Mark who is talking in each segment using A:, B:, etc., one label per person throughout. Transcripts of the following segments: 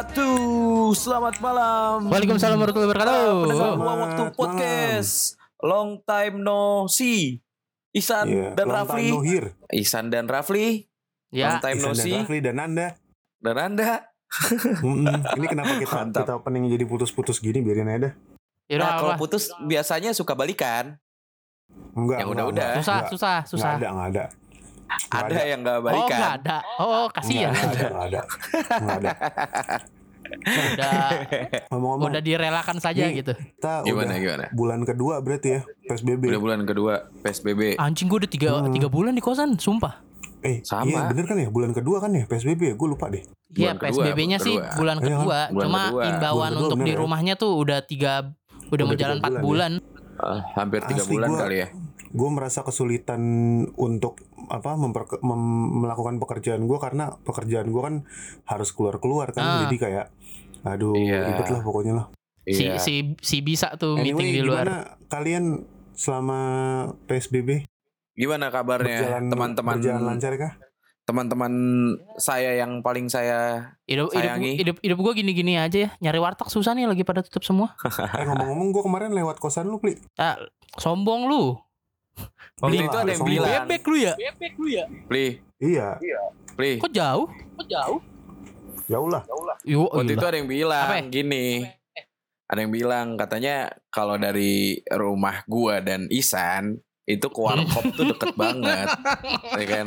A: wabarakatuh. Selamat malam.
B: Waalaikumsalam warahmatullahi wabarakatuh.
A: Pendengar
C: Selamat
A: Ruang Waktu
C: malam.
A: Podcast. Long time no see. Isan
C: Iya,
A: dan
C: long
A: Rafli.
C: time no here.
A: Isan dan Rafli. Long
B: Ya,
A: time no
C: Isan dan
A: see.
C: Rafli dan Anda.
A: Dan Anda.
C: Mm-mm. Ini kenapa kita
A: Mantap.
C: kita opening jadi putus-putus gini biarin aja dah.
B: ya
A: Nah, kalau putus biasanya suka balikan.
C: Enggak, enggak,
A: udah-udah.
C: enggak,
B: Susah,
C: enggak.
B: susah, susah.
C: Enggak ada, enggak ada. Nggak
A: Ada yang gak
B: Oh,
A: balikan.
B: enggak ada. Oh, kasihan.
C: Enggak ada, enggak ada. Enggak ada.
B: Udah
C: Ngomong-ngomong,
B: udah direlakan saja
C: Nih.
B: gitu.
C: kita
A: Gimana
C: udah
A: gimana?
C: bulan kedua berarti ya PSBB.
A: Udah bulan kedua PSBB.
B: Anjing gue udah tiga,
C: Hmm.
B: tiga bulan di kosan, sumpah.
C: Eh,
A: Sama.
C: iya bener kan ya? Bulan kedua kan ya PSBB ya? Gue lupa deh.
B: Iya,
A: kedua,
B: PSBB-nya sih
A: kedua.
B: bulan
C: Iya,
B: kedua.
A: bulan
B: Cuma
A: kedua.
B: imbauan
C: Bulan kedua
B: untuk
C: bener
B: di
C: ya?
B: rumahnya tuh udah tiga udah
C: Udah
B: mau jalan empat
C: bulan
B: bulan.
A: Ah, hampir tiga
C: Asli
A: bulan
C: gua-
A: kali ya.
C: Gue merasa kesulitan untuk apa memperke- mem- melakukan pekerjaan gue karena pekerjaan gue kan harus keluar-keluar kan.
B: Ah.
C: Jadi kayak aduh
A: Iya.
C: ribet lah pokoknya lah.
B: Si
A: Iya.
B: si si bisa tuh meeting
C: Anyway,
B: di luar.
C: gimana kalian selama PSBB
A: Gimana kabarnya
C: berjalan
A: teman-teman
C: berjalan lancar kah?
A: teman-teman saya yang paling saya
B: Hidup hidup
A: Sayangi.
B: hidup, hidup gue gini-gini aja ya. Nyari warteg susah nih lagi pada tutup semua.
C: eh ngomong-ngomong gue kemarin lewat kosan lu, Pli.
B: Ah, sombong lu.
A: Waktu
C: Beli-
A: itu ada yang
C: beli
A: bilang
B: Bebek lu ya?
A: Pli
C: Iya,
A: Pli
B: Kok jauh? Kok jauh?
C: jauh lah.
B: Yo,
A: waktu itu ada yang bilang
B: Apa ya?
A: gini. Ada yang bilang katanya kalau dari rumah gua dan Isan itu ke warkop tuh deket banget. Ya kan?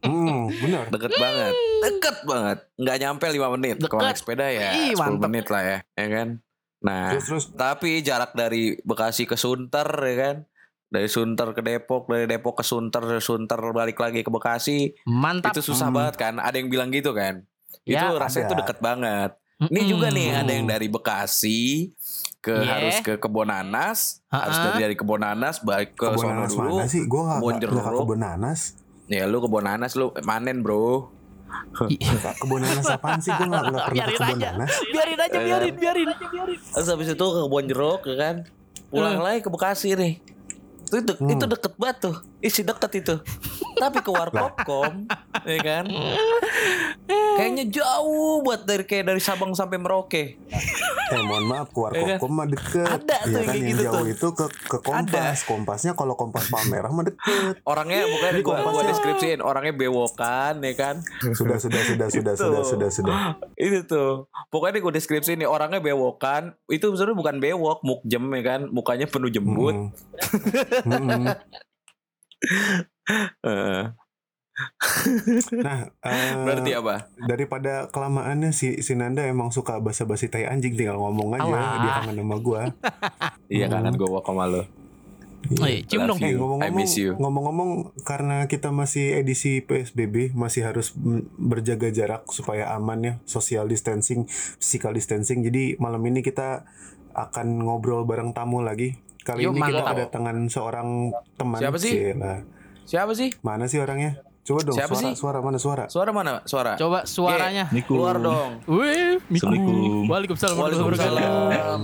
C: Hmm, benar.
A: deket banget. Deket banget. Nggak nyampe 5 menit. Kalau
B: Deket.
A: naik sepeda ya
B: Ih,
A: 10
B: mantep.
A: menit lah ya. Ya kan? Nah
C: Terus terus.
A: tapi jarak dari Bekasi ke Sunter ya kan dari Sunter ke Depok dari Depok ke Sunter dari Sunter balik lagi ke Bekasi
B: Mantap.
A: itu susah
C: Hmm.
A: banget kan ada yang bilang gitu kan
B: Ya,
A: itu rasanya tuh deket banget ini
B: Mm-mm.
A: juga nih ada yang dari Bekasi ke
B: Iya.
A: harus ke Kebon Nanas harus dari dari Kebon Nanas balik ke
C: kebun
A: sono
C: nanas
A: dulu
C: mana sih? Gue gak, gak, gak ke
A: jeruk.
C: kebun nanas.
A: ya lu Kebon Nanas lu manen bro
C: Gak kebun nanas apaan sih? Gue gak, gak pernah ke
B: Biarin
C: kebun
B: aja.
C: nanas.
B: biarin aja, biarin, biarin.
A: terus habis itu ke Kebon Jeruk ya kan pulang
B: Hmm.
A: lagi ke Bekasi nih itu de-
C: Hmm.
A: itu deket banget tuh isi deket itu tapi ke Warkopkom ya kan kayaknya jauh buat dari kayak dari Sabang sampai Merauke
C: Eh mohon maaf, keluar
A: Iya kan?
C: kokom mah deket.
A: Ada tuh
C: Iya kan yang
A: gitu
C: jauh
A: tuh.
C: itu ke ke kompas. Kompasnya kalau kompas Palmerah mah deket.
A: orangnya bukan
C: Ini
A: gua, gua deskripsiin orangnya bewokan ya kan
C: Sudah sudah sudah sudah
A: Gitu.
C: sudah sudah sudah.
A: itu tuh pokoknya gue deskripsi nih orangnya bewokan itu sebenarnya bukan bewok mukjem ya kan mukanya penuh jembut
C: Hmm. Hmm. Nah, eh,
A: berarti apa
C: daripada kelamaannya si si Nanda emang suka basa-basi tai anjing tinggal ngomong aja
B: Alah.
C: dia kangen sama gua.
A: iya
C: Hmm.
A: kangen gue wok sama lo
B: Eh, cium dong.
C: Eh, ngomong-ngomong,
A: miss you.
C: ngomong-ngomong karena kita masih edisi PSBB masih harus mm, berjaga jarak supaya aman ya social distancing, physical distancing. Jadi malam ini kita akan ngobrol bareng tamu lagi. Kali
B: Yuk,
C: ini kita
B: mantap.
C: kedatangan seorang teman.
A: Siapa sih?
C: Cielah.
A: siapa sih
C: Mana sih orangnya? Coba dong
A: Siapa
C: suara
A: sih?
C: suara mana suara?
A: suara mana suara
B: Coba suaranya.
A: keluar dong
B: Wih, Miku.
D: Assalamualaikum.
B: Waalaikumsalam warahmatullahi wabarakatuh.
A: Waalaikumsalam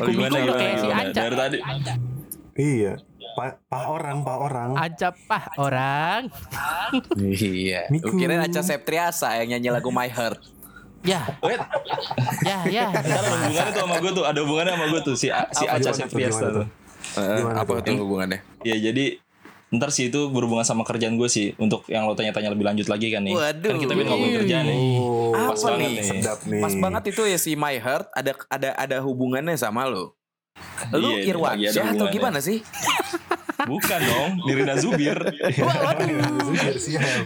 B: Miku Miku kayak si
D: gimana?
B: Anca.
D: Dari tadi
C: Iya. Pak pa orang, pak orang.
B: Anca pah orang.
A: iya
C: Miku.
A: kirain Aca Septriasa yang nyanyi lagu My Heart
B: Ya,
D: Wait,
B: ya, ya.
D: ntar ada hubungannya tuh sama gue tuh Ada hubungannya sama gue tuh Si, A- si
C: Apa,
D: Aca
C: gimana tuh, Gimana
A: apa
C: tuh?
A: hubungannya
D: Ya jadi Ntar sih itu berhubungan sama kerjaan gue sih Untuk yang lo tanya-tanya lebih lanjut lagi kan nih
A: Waduh.
D: Kan kita pengen ngomongin kerjaan nih
C: Oh,
A: Apa
D: Pas banget
A: nih?
D: nih
C: sedap nih.
A: Pas banget itu ya si My Heart ada ada ada hubungannya sama lo. Lu
D: Iya, lagi ada
A: Irwansyah atau gimana sih?
D: Bukan dong Nirina Zubir
C: Siap, siap.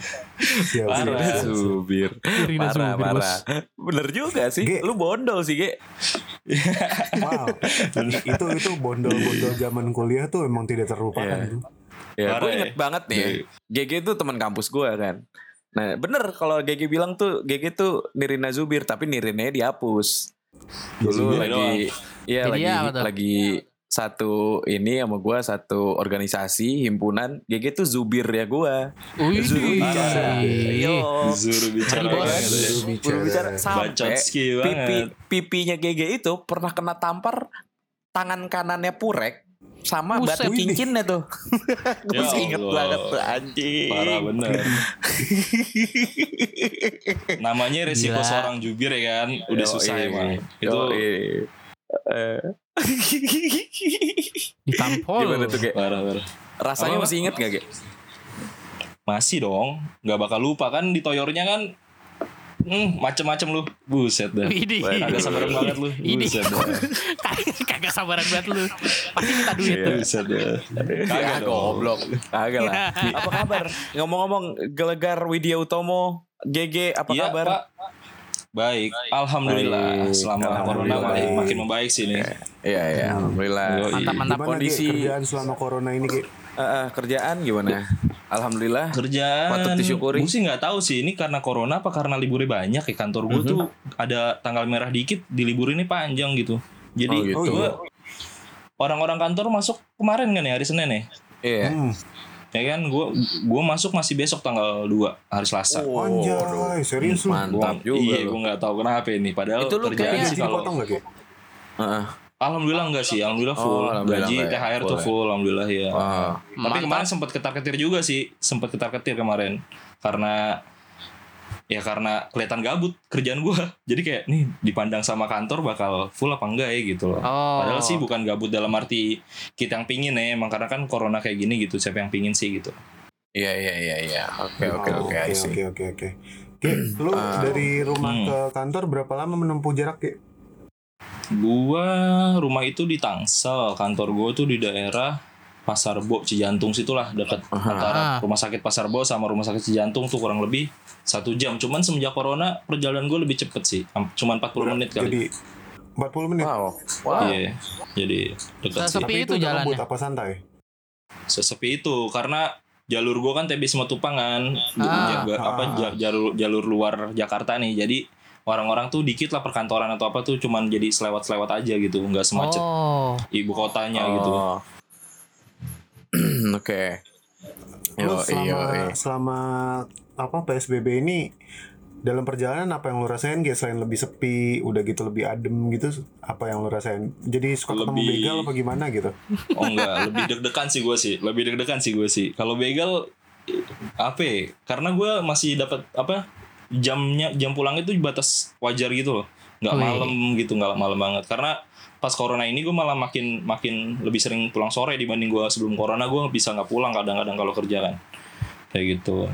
C: Siap,
D: Parah.
C: siap, siap.
A: Subir.
B: Irina
A: Parah,
B: Zubir,
A: parah. Bener juga sih.
C: Ge.
A: Lu bondol sih, Ge.
C: Wow, itu itu bondol-bondol zaman kuliah tuh emang tidak terlupakan
A: Iya.
C: tuh.
A: Ya,
D: Parah
A: gue
D: ya.
A: inget banget nih. ya. GG itu teman kampus gue kan. Nah, bener kalau GG bilang tuh GG tuh Nirina Zubir, tapi Nirinanya dihapus. Dulu
D: Zubir
A: lagi, iya lagi lagi satu ini sama gue satu organisasi himpunan GG tuh Zubir ya gue.
B: Wih,
A: Zuru bicara. Yo.
D: Zuru bicara.
C: Zuru
A: Zuru bicara sampai pipi pipinya GG itu pernah kena tampar tangan kanannya Purek sama
B: Buset.
A: batu cincinnya tuh. Gue
D: Ya
A: masih inget banget tuh anjing.
D: Parah bener. Namanya resiko
B: Gila.
D: seorang jubir ya kan. Udah
A: Yoi.
D: susah emang. Itu
A: Yoi. Eh.
B: Ditampol.
A: Gimana tuh, Ge?
D: parah parah.
A: Rasanya
D: Apa?
A: masih inget gak, Ge?
D: Masih dong. Gak bakal lupa kan di toyornya kan. Hmm, macem-macem lu. Buset dah.
B: Widih.
D: Kagak sabaran banget lu.
B: Ini
D: Buset dah.
B: kagak sabaran banget lu. Pasti minta duit tuh.
D: Buset dah. Kagak dong.
A: goblok. Kagak lah. apa kabar? Ngomong-ngomong, Gelegar Widya Utomo, GG, apa
D: Iya,
A: kabar?
D: Pak. Baik, alhamdulillah.
A: Baik,
D: Selama
A: alhamdulillah.
D: corona makin, makin membaik sih ini.
A: Iya, iya, alhamdulillah.
D: Yoi.
B: Mantap mantap.
C: Gimana
A: kondisi.
C: Kerjaan selama corona ini Ge?
A: Eh, eh, kerjaan gimana? Alhamdulillah.
D: Kerjaan
A: Patut disyukuri.
D: Gue sih nggak tahu sih ini karena corona apa karena liburnya banyak ya kantor gue tuh ada tanggal merah dikit di libur ini panjang gitu. Jadi
A: Oh,
C: gitu.
D: gua- orang-orang kantor masuk kemarin kan ya hari Senin ya.
A: Iya.
C: Hmm.
D: Ya kan gue gua masuk masih besok tanggal 2 hari Selasa.
A: Oh,
C: Anjay, serius lu?
A: Mantap
D: Gua-
A: juga.
D: Iya, gue nggak tahu kenapa ini. Padahal
A: Itu lu
D: kerjaan
A: kayaknya
D: sih kalau
C: gak?
A: Heeh.
D: Alhamdulillah enggak sih, alhamdulillah
A: Oh,
D: full.
A: alhamdulillah
D: Gaji
A: ya,
D: THR tuh
A: full
D: alhamdulillah ya.
A: Wah.
D: Tapi
B: Mantap.
D: kemarin sempat ketar-ketir juga sih, sempat ketar-ketir kemarin karena ya karena kelihatan gabut kerjaan gua. Jadi kayak nih dipandang sama kantor bakal full apa enggak ya gitu loh.
B: Oh.
D: Padahal sih bukan gabut dalam arti kita yang pingin ya, emang karena kan corona kayak gini gitu, siapa yang pingin sih gitu.
A: Iya, iya, iya, iya. Oke, oke, oke, I see.
C: Oke, oke, oke. Lu
A: Ah.
C: dari rumah
D: Hmm.
C: ke kantor berapa lama menempuh jarak Ge?
D: Gua rumah itu di Tangsel, kantor gua tuh di daerah Pasar Bo Cijantung situlah dekat antara
B: Ah.
D: rumah sakit Pasar Bo sama rumah sakit Cijantung tuh kurang lebih satu jam. Cuman semenjak corona perjalanan gue lebih cepet sih, cuman 40 menit kali.
C: Jadi 40 menit.
A: Wow. Wow.
D: Iya, jadi dekat sih.
B: Itu
C: ngebut
B: jalannya.
C: apa santai?
D: Sesepi itu karena jalur gua kan TB Simatupang kan,
B: Ah.
D: jaga- apa
C: Ah.
D: ja- jalur jalur luar Jakarta nih. Jadi orang-orang tuh dikit lah perkantoran atau apa tuh cuman jadi selewat-selewat aja gitu, nggak semacet
B: Oh.
D: ibu kotanya gitu.
A: Oke.
C: Lu
A: Yo,
C: selama selama apa PSBB ini dalam perjalanan apa yang lu rasain Ge? selain lebih sepi, udah gitu lebih adem gitu, apa yang lu rasain? Jadi suka ketemu
D: Lebih-
C: begal apa gimana gitu?
D: Oh enggak, lebih deg-degan sih gue sih, lebih deg-degan sih gue sih. Kalau begal apa? ya? Karena gue masih dapat apa jamnya jam pulang itu batas wajar gitu loh, nggak malam gitu, nggak malam banget. Karena pas corona ini gue malah makin makin lebih sering pulang sore dibanding gue sebelum corona gue bisa nggak pulang kadang-kadang kalau kerja kan kayak gitu.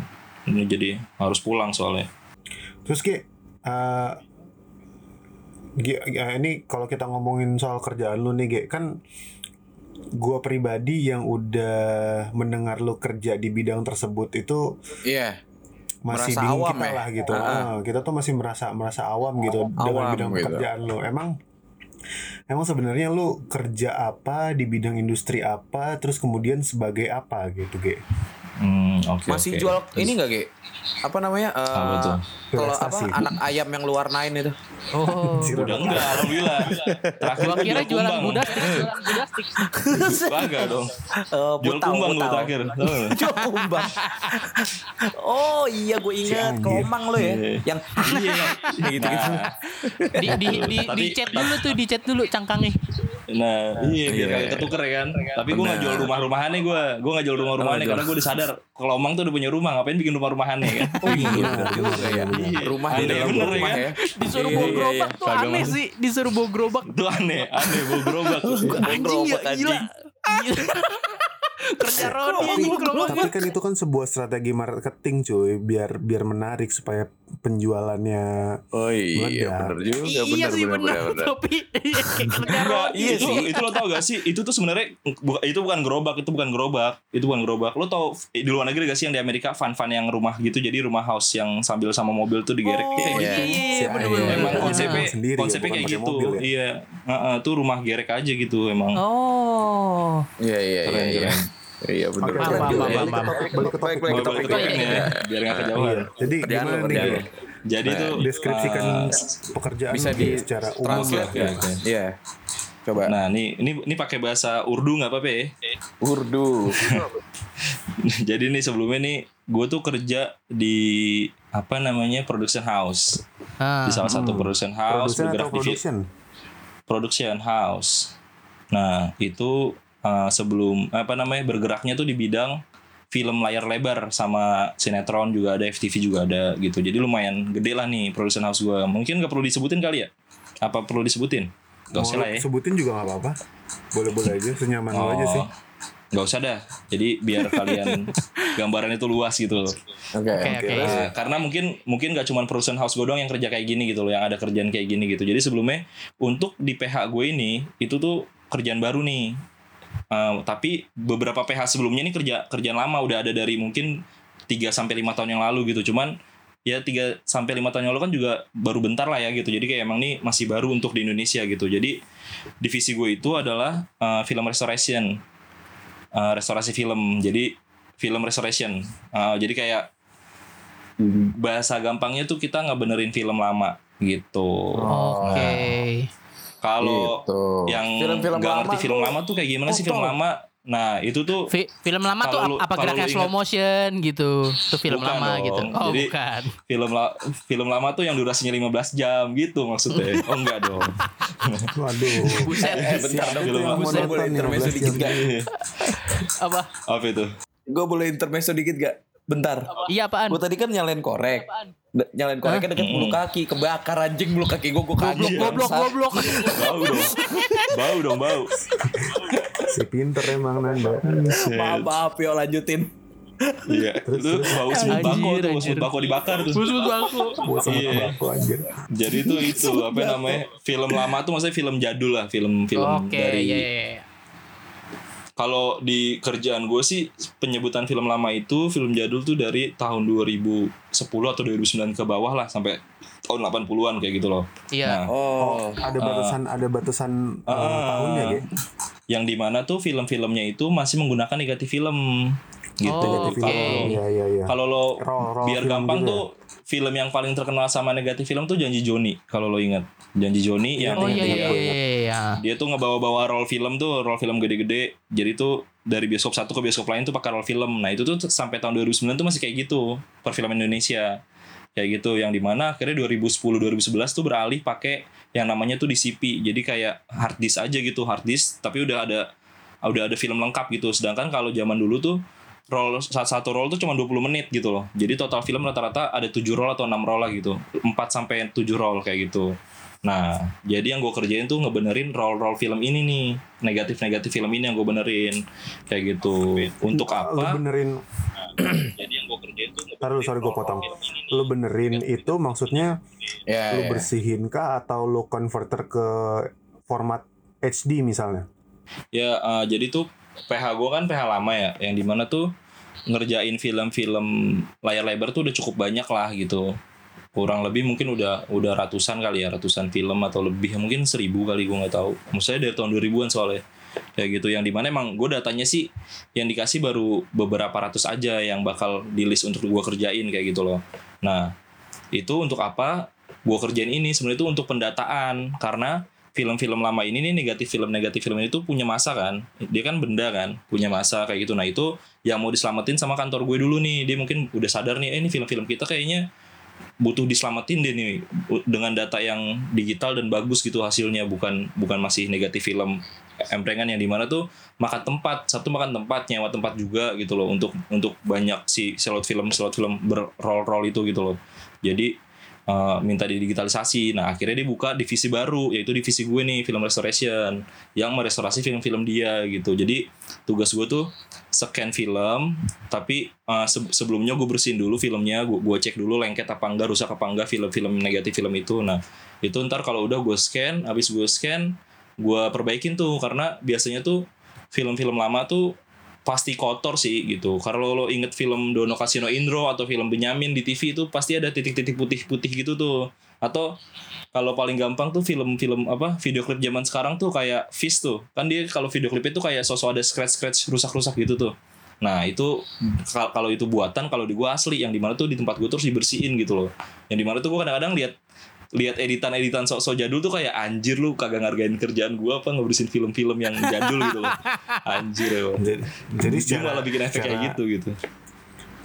D: Ini jadi harus pulang soalnya.
C: Terus eh, Ge, ya ini kalau kita ngomongin soal kerjaan lu nih Ge, kan gua pribadi yang udah mendengar lu kerja di bidang tersebut itu
A: Iya.
C: masih
A: Merasa
C: bingung
A: awam
C: kita
A: ya?
C: lah gitu.
A: Ah.
C: Ah, kita tuh masih merasa merasa awam gitu dengan
A: Awam
C: bidang
A: gitu.
C: pekerjaan lu. Emang emang sebenarnya lu kerja apa di bidang industri apa, terus kemudian sebagai apa gitu, Ge?
D: Hmm, oke.
A: Masih
D: oke.
A: jual
D: Terus
A: ini enggak, Ge? Apa namanya? Eh,
D: Apa tuh?
A: Kalau apa anak ayam yang lu warnain itu?
B: Oh.
D: Udah enggak, alhamdulillah. Terakhir
B: Gua
D: gua
B: kira
D: jual
B: jualan budak, jualan budak stick.
D: Kagak dong.
A: Eh,
D: Jual kumbang gue terakhir. Nggak?
A: Jual kumbang. oh iya gue ingat komang lo ya.
D: Iya.
A: Yang
D: Iya.
A: gitu-gitu.
D: Nah,
B: Di di di chat dulu tuh, di chat dulu cangkangnya.
D: Nah iya biar
A: Iya.
D: kagak ketuker ya kan. Tapi gue nggak jual rumah-rumahannya gue. Gue nggak jual rumah-rumahannya karena gue udah sadar kalau Omang tuh udah punya rumah. Ngapain bikin rumah-rumahannya kan?
A: Oh iya juga ya.
D: Iya.
A: Rumah di dalam rumah
D: ya
A: ya.
B: Disuruh
A: Iya,
B: bawa
A: iya,
B: gerobak
A: iya.
B: tuh aneh sih, disuruh bawa gerobak.
D: Itu aneh, aneh bawa gerobak.
A: Anjing ya, gila.
B: Kerja Rodi
C: Tapi, tapi kan itu kan sebuah strategi marketing cuy, biar biar menarik supaya penjualannya
A: Oh iya
C: Meledak.
A: benar juga
B: Iya
A: benar
B: sih
A: benar
B: bener,
A: benar. benar.
B: tapi
D: Enggak,
B: Rodi.
A: Iya
D: itu,
A: sih.
D: itu lo tau gak sih? Itu tuh sebenarnya itu bukan gerobak, itu bukan gerobak, itu bukan gerobak. Lo tau di luar negeri gak sih yang di Amerika fan-fan yang rumah gitu, jadi rumah house yang sambil sama mobil tuh digerek
B: Oh,
D: kayak
B: iya,
D: gitu.
B: iya,
C: Si
B: bener
C: Ayah.
B: bener.
D: Emang
C: Iya.
D: konsepnya
C: Sendiri ya,
D: konsepnya kayak gitu.
C: mobil ya?
D: Iya, Heeh, tuh rumah gerek aja gitu emang.
B: Oh.
A: Iya iya iya
D: Keren,
A: iya. Iya benar.
C: Oke,
B: paham,
C: balik ke topik, balik ke topik.
A: Balik ke
D: ya, biar gak kejauhan.
C: Iya. Jadi
A: Kerjaan
C: gimana nih?
D: Jadi
A: Nah,
D: tuh
C: Deskripsikan
D: eh,
C: pekerjaan
A: bisa di
C: secara umum
A: ya. Iya. Coba.
D: Nah, ini ini ini pakai bahasa Urdu nggak apa-apa ya?
A: Urdu.
D: Jadi nih sebelumnya nih gue tuh kerja di apa namanya production house
B: Ah.
D: di salah satu
C: Hmm.
D: production house
C: atau
D: bergerak di
C: production?
D: production house. Nah itu eh, sebelum apa namanya bergeraknya tuh di bidang film layar lebar sama sinetron juga ada FTV juga ada gitu jadi lumayan gede lah nih production house gue mungkin nggak perlu disebutin kali ya apa perlu disebutin Gak usah lah ya
C: sebutin juga nggak apa-apa. Boleh-boleh aja, senyaman lu aja sih.
D: Oh, nggak usah dah jadi biar kalian gambaran itu luas gitu loh
A: Oke.
B: Oke oke.
D: Nah, karena mungkin mungkin gak cuma production house gue doang yang kerja kayak gini gitu loh, yang ada kerjaan kayak gini gitu. Jadi sebelumnya untuk di PH gue ini itu tuh kerjaan baru nih. Eh, tapi beberapa PH sebelumnya ini kerja kerjaan lama udah ada dari mungkin 3 sampai lima tahun yang lalu gitu. Cuman ya 3 sampai lima tahun yang lalu kan juga baru bentar lah ya gitu. Jadi kayak emang nih masih baru untuk di Indonesia gitu. Jadi divisi gue itu adalah eh, film restoration. Eh, restorasi film. Jadi film restoration. Eh, jadi kayak bahasa gampangnya tuh kita nggak benerin film lama gitu.
B: Oke.
D: Kalau
A: Gitu.
D: yang
A: Film-film
D: nggak
A: lama
D: ngerti film lama tuh kayak gimana sih film lama? Nah itu tuh
B: Fi- film lama tuh
D: lu-
B: ap- apa geraknya slow motion gitu? Itu film
D: Bukan
B: lama
D: dong.
B: gitu. Oh,
D: Jadi-
B: bukan.
D: film la- film lama tuh yang durasinya 15 jam gitu maksudnya. Oh enggak dong.
C: Waduh.
B: Buset.
A: Eh, bentar dong. Gue
C: monoton
A: boleh intermezzo
C: 15
A: dikit gak?
B: Apa?
D: Apa itu?
A: Gue boleh intermezzo dikit gak? Bentar.
B: Iya apaan?
A: Gue tadi kan nyalain korek. D- nyalain koreknya deket bulu kaki. Kebakar anjing bulu kaki gue. Gue kaget.
B: Goblok, goblok, goblok.
D: Bau dong. bau dong bau.
C: Si pinter emang Nanda.
A: Maaf, maaf yo lanjutin.
D: Iya. Itu bau semut bako
B: Anjir,
D: tuh, semut bako dibakar tuh.
C: Buat sama
D: Iya. Jadi itu itu apa namanya? Film lama tuh maksudnya film jadul lah, film-film dari
B: iya iya. iya.
D: Kalau di kerjaan gue sih penyebutan film lama itu film jadul tuh dari tahun 2010 atau 2009 ke bawah lah sampai tahun 80-an kayak gitu loh.
B: Iya.
D: Nah,
A: Oh.
C: Ada batasan ada batasan uh,
D: Ah.
C: tahunnya ya.
D: yang di mana tuh film-filmnya itu masih menggunakan negatif film gitu.
B: Oh, Oke.
C: film. Iya iya iya.
D: Kalau lo
C: Roll- roll
D: biar gampang
C: gitu
D: tuh film yang paling terkenal sama negatif film tuh Janji Joni kalau lo ingat. Janji Joni yang
B: Oh iya iya
D: dia,
B: iya iya. iya.
D: dia tuh ngebawa-bawa roll film tuh, roll film gede-gede. Jadi tuh dari bioskop satu ke bioskop lain tuh pakai roll film. Nah, itu tuh sampai tahun 2009 tuh masih kayak gitu perfilman Indonesia. Kayak gitu yang di mana akhirnya 2010 2011 tuh beralih pakai yang namanya tuh DCP. Jadi kayak hard disk aja gitu, hard disk tapi udah ada udah ada film lengkap gitu. Sedangkan kalau zaman dulu tuh roll satu satu roll tuh cuma 20 menit gitu loh. Jadi total film rata-rata ada 7 roll atau 6 roll lah gitu. 4 sampai 7 roll kayak gitu. Nah, jadi yang gue kerjain tuh ngebenerin roll-roll film ini nih. Negatif-negatif film ini yang gue benerin. Kayak gitu. Untuk
C: Lu
D: apa?
C: benerin
D: Jadi yang gue kerjain tuh
C: Ntar dulu, sorry gue potong. Lu benerin itu maksudnya
A: Ya,
C: lu
A: ya.
C: bersihin kah atau lu converter ke format HD misalnya?
D: Ya, eh, jadi tuh PH gue kan PH lama ya. Yang di mana tuh ngerjain film-film layar lebar tuh udah cukup banyak lah gitu. Kurang lebih mungkin udah udah ratusan kali ya, ratusan film atau lebih. Mungkin seribu kali gue nggak tahu. Maksudnya dari tahun 2000-an soalnya. Kayak gitu. Yang di mana emang gue datanya sih yang dikasih baru beberapa ratus aja yang bakal di list untuk gue kerjain kayak gitu loh. Nah, itu untuk apa? Gue kerjain ini sebenarnya itu untuk pendataan karena film-film lama ini nih negatif film negatif film itu punya masa kan. Dia kan benda kan punya masa kayak gitu. Nah itu yang mau diselamatin sama kantor gue dulu nih. Dia mungkin udah sadar nih eh, ini film-film kita kayaknya butuh diselamatin deh nih dengan data yang digital dan bagus gitu hasilnya. Bukan bukan masih negatif film emprengan yang di mana tuh makan tempat satu makan tempat nyewa tempat juga gitu loh untuk untuk banyak si slot film slot film berroll roll itu gitu loh. Jadi eh, minta didigitalisasi. Nah akhirnya dia buka divisi baru yaitu divisi gue nih film restoration yang merestorasi film-film dia gitu. Jadi tugas gue tuh scan film tapi eh, se- sebelumnya gue bersihin dulu filmnya gue gue cek dulu lengket apa enggak rusak apa enggak film-film negatif film itu. Nah itu ntar kalau udah gue scan habis gue scan gue perbaikin tuh. Karena biasanya tuh film-film lama tuh pasti kotor sih gitu. Kalau lo inget film Dono Kasino Indro atau film Benyamin di TV itu pasti ada titik-titik putih-putih gitu tuh. Atau kalau paling gampang tuh film-film apa video klip zaman sekarang tuh kayak Fish tuh. Kan dia kalau video klip itu kayak sosok ada scratch-scratch rusak-rusak gitu tuh. Nah itu kal- kalau itu buatan kalau di gua asli yang di mana tuh di tempat gua terus dibersihin gitu loh. Yang di mana tuh gua kadang-kadang lihat lihat editan-editan sok-sok jadul tuh kayak anjir lu kagak ngargain kerjaan gua apa ngebersihin film-film yang jadul gitu loh. Anjir ya.
C: Jadi, jadi secara,
D: malah bikin efek kayak gitu gitu.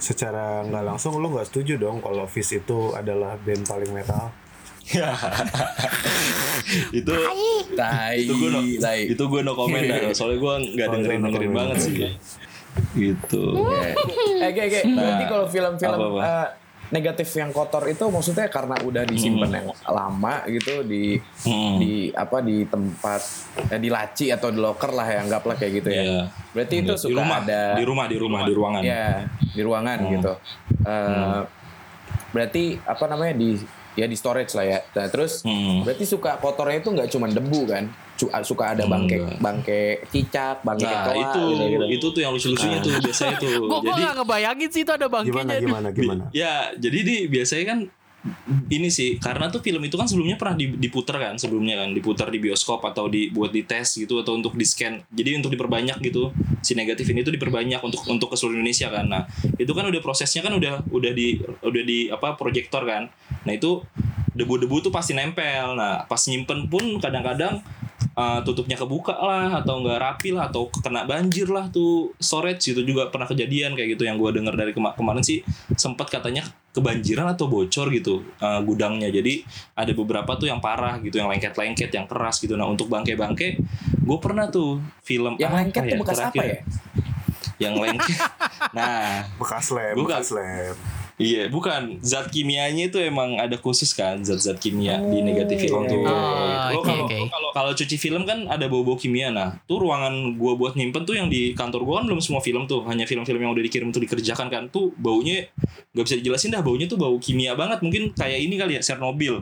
C: Secara nggak langsung lu nggak setuju dong kalau Fish itu adalah band paling metal.
D: itu
A: Tai.
D: itu gue no,
A: tai.
D: itu gue no comment dah soalnya gue nggak
C: Oh,
D: dengerin dengerin banget sih gitu
A: Eh, kayak kayak berarti
D: Nah,
A: kalau film-film eh, negatif yang kotor itu maksudnya karena udah disimpan yang lama gitu di
D: Hmm.
A: di apa di tempat eh, di laci atau di locker lah ya anggaplah kayak gitu ya.
D: Iya.
A: Berarti itu
D: di
A: suka
D: rumah
A: ada
D: di rumah di rumah di ruangan
A: ya di ruangan
D: Hmm.
A: gitu. Eh, Berarti apa namanya di ya di storage lah ya. Nah, terus
D: Hmm.
A: berarti suka kotornya itu nggak cuma debu kan? Suka ada bangke
D: Enggak.
A: bangke cicak, bangke
D: nah
A: kecoa
D: itu
A: gitu-gitu.
D: itu tuh yang lucu-lucunya tuh biasanya tuh
B: Gue gue
D: jadi
B: gak ngebayangin sih itu ada
C: Gimana
B: bangkainya.
C: gimana gimana?
D: Ya, jadi di biasanya kan ini sih karena tuh film itu kan sebelumnya pernah di- diputer kan sebelumnya kan diputar di bioskop atau dibuat di tes gitu atau untuk di scan jadi untuk diperbanyak gitu si negatif ini tuh diperbanyak untuk untuk ke seluruh Indonesia kan nah itu kan udah prosesnya kan udah udah di udah di apa proyektor kan nah itu debu-debu tuh pasti nempel nah pas nyimpen pun kadang-kadang uh, tutupnya kebuka lah atau nggak rapi lah atau kena banjir lah tuh storage itu juga pernah kejadian kayak gitu yang gua dengar dari kema- kemarin sih sempat katanya kebanjiran atau bocor gitu uh, gudangnya jadi ada beberapa tuh yang parah gitu yang lengket-lengket yang keras gitu nah untuk bangke-bangke gue pernah tuh film
A: Yang lengket tuh bekas apa ya?
D: yang lengket nah
C: Bekas lab,
D: Bukan.
C: bekas lab.
D: Iya, bukan zat kimianya itu emang ada khusus kan zat-zat kimia di negatif itu.
A: Oh, iya.
B: Oh,
D: Lo
B: oke,
D: kalau
B: oke.
D: kalau kalau cuci film kan ada bau-bau kimia. Nah, tuh ruangan gua buat nyimpen tuh yang di kantor gua kan belum semua film tuh, hanya film-film yang udah dikirim tuh dikerjakan kan. Tuh baunya nggak bisa dijelasin dah, baunya tuh bau kimia banget. Mungkin kayak ini kali ya, Chernobyl.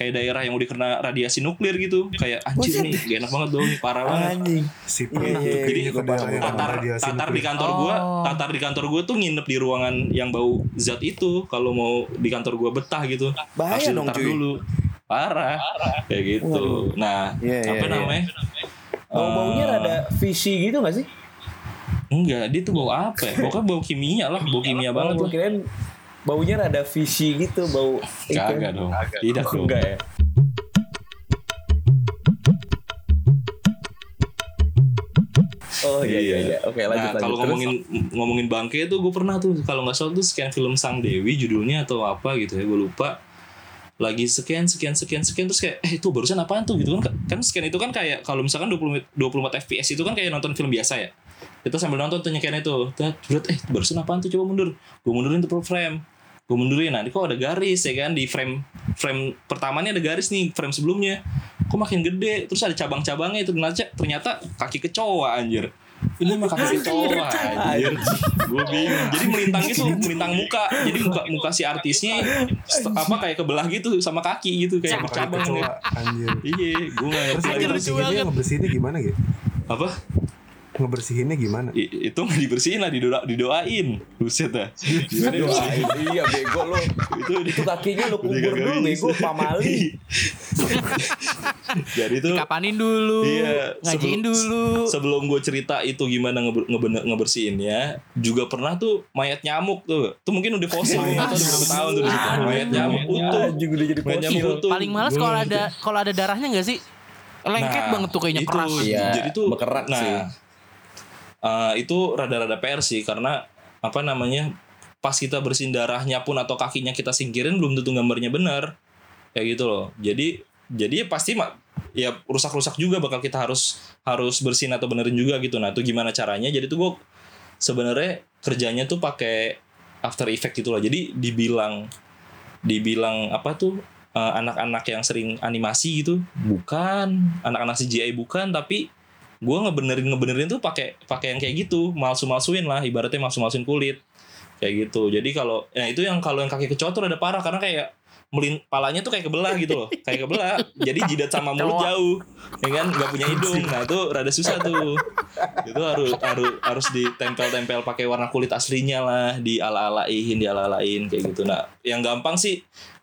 D: Kayak daerah yang udah kena radiasi nuklir gitu. Kayak anjir nih, gak enak banget baunya, parah banget.
A: Anjing.
C: Si
A: Iya,
C: pernah
A: iya,
C: jadi
D: tatar tatar di kantor gua
B: Oh.
D: tatar di kantor gua tuh nginep di ruangan yang bau zat itu kalau mau di kantor gua betah gitu
A: Bahaya
D: Harus
A: dong, cuy.
D: dulu parah kayak gitu
A: Waduh.
D: nah
A: Iya, iya,
D: apa
A: iya.
D: namanya
A: Bau-baunya
D: Eh,
A: rada fishy gitu gak sih?
D: enggak dia tuh bau apa ya pokoknya bau kimia lah bau kimia banget
A: Gue
D: lah
A: kirain baunya rada fishy gitu, bau
D: kagak dong tidak
A: Oh,
D: dong
A: enggak ya. Oh iya iya iya. Oke lanjut
D: nah,
A: lanjut.
D: kalau
A: Terus?
D: ngomongin ngomongin bangke tuh gue pernah tuh kalau nggak salah tuh scan film Sang Dewi judulnya atau apa gitu ya gue lupa lagi sekian sekian sekian sekian terus kayak eh itu barusan apaan tuh gitu kan kan scan itu kan kayak kalau misalkan 20 24 fps itu kan kayak nonton film biasa ya kita sambil nonton tuh nyekian itu berat, eh barusan apaan tuh? Coba mundur. Gue mundurin tuh per frame. Gue mundurin. Nah ini kok ada garis ya kan di frame frame pertamanya ada garis nih frame sebelumnya. Kok makin gede? Terus ada cabang-cabangnya itu. Ternyata ternyata kaki kecoa anjir. Ini mah kaki kecoa anjir. Gue bingung. Jadi melintang itu melintang muka. Jadi muka muka si artisnya apa kayak kebelah gitu sama kaki gitu kayak bercabang
C: kecoa,
D: nih
C: anjir.
D: iya gue nggak ngerti lagi.
C: ngebersihinnya gimana gitu?
D: apa
C: Ngebersihinnya gimana?
D: I- itu nggak dibersihin lah didoa, didoain buset dah gimana
A: Aduh,
D: dibersihin?
A: iya bego lu.
D: itu
A: Itu kakinya lu kubur dulu bego pamali.
D: jadi itu
B: Kapanin dulu,
D: Iya,
B: ngajiin
D: sebelum-
B: dulu.
D: sebelum gue cerita itu gimana ngeber, ngebener- ngebersihinnya juga pernah tuh mayat nyamuk tuh tuh mungkin udah fosil tahu udah berapa tahun tuh mayat nyamuk utuh
A: Anjing udah jadi fosil.
B: Paling males kalau ada kalau ada darahnya nggak sih? Lengket
D: Nah,
B: banget tuh kayaknya
D: itu,
B: keras.
A: Iya,
D: jadi tuh
A: berkerak
D: nah,
A: sih.
D: Eh, itu rada-rada PR sih karena apa namanya pas kita bersihin darahnya pun atau kakinya kita singkirin belum tentu gambarnya benar. Kayak gitu loh. Jadi jadi pasti ya rusak-rusak juga bakal kita harus harus bersihin atau benerin juga gitu. Nah itu gimana caranya? Jadi tuh gue sebenarnya kerjanya tuh pakai After Effect gitu loh. Jadi dibilang dibilang apa tuh eh, anak-anak yang sering animasi gitu bukan. Anak-anak CGI bukan tapi gue ngebenerin ngebenerin tuh pakai pakai yang kayak gitu. Malsu malsuin lah ibaratnya malsu malsuin kulit. Kayak gitu. Jadi kalau ya itu yang kalau yang kaki kecoa tuh ada parah karena kayak melin palanya tuh kayak kebelah gitu loh. Kayak kebelah jadi jidat sama mulut jauh. Ya kan? Nggak punya hidung. Nah itu rada susah tuh. Itu harus harus harus ditempel-tempel pakai warna kulit aslinya lah di ala alain di ala alain kayak gitu. Nah yang gampang sih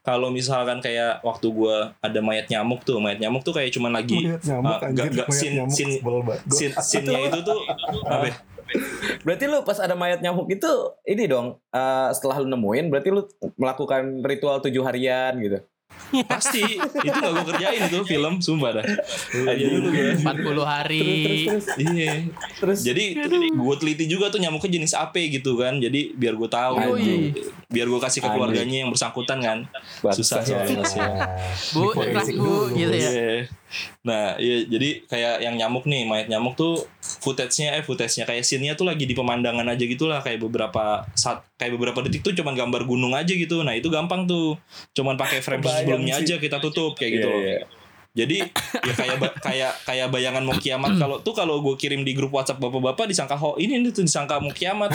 D: kalau misalkan kayak waktu gua ada mayat nyamuk tuh mayat nyamuk tuh kayak cuman lagi
C: Mayat nyamuk,
D: ah,
C: anjir.
D: gak, gak,
C: Mayat
D: sin, sin, sin, sinnya itu tuh apa ya?
A: Berarti lu pas ada mayat nyamuk itu ini dong eh, setelah lu nemuin berarti lu melakukan ritual tujuh harian gitu.
D: Pasti itu gak gue kerjain itu film sumpah dah. Iya dulu gue.
B: 40 hari.
E: Terus terus
D: Iya.
E: terus.
D: Jadi gue teliti juga tuh nyamuknya jenis apa gitu kan. Jadi biar gue tahu.
B: Yoi.
D: Biar gue kasih ke keluarganya yang bersangkutan kan. Susah soalnya sih.
B: Bu,
C: forensik
B: bu gitu ya.
D: Iya. Nah, iya jadi kayak yang nyamuk nih, mayat nyamuk tuh footage-nya eh footage-nya kayak scene-nya tuh lagi di pemandangan aja gitulah kayak beberapa saat kayak beberapa detik tuh cuman gambar gunung aja gitu. Nah, itu gampang tuh. Cuman pakai frame
E: Kebayang
D: sebelumnya
E: sih.
D: aja kita tutup kayak gitu
E: Iya,
D: loh.
E: iya.
D: Jadi ya kayak kayak kayak bayangan mau kiamat kalau tuh kalau gue kirim di grup WhatsApp bapak-bapak disangka ho ini nih tuh disangka mau kiamat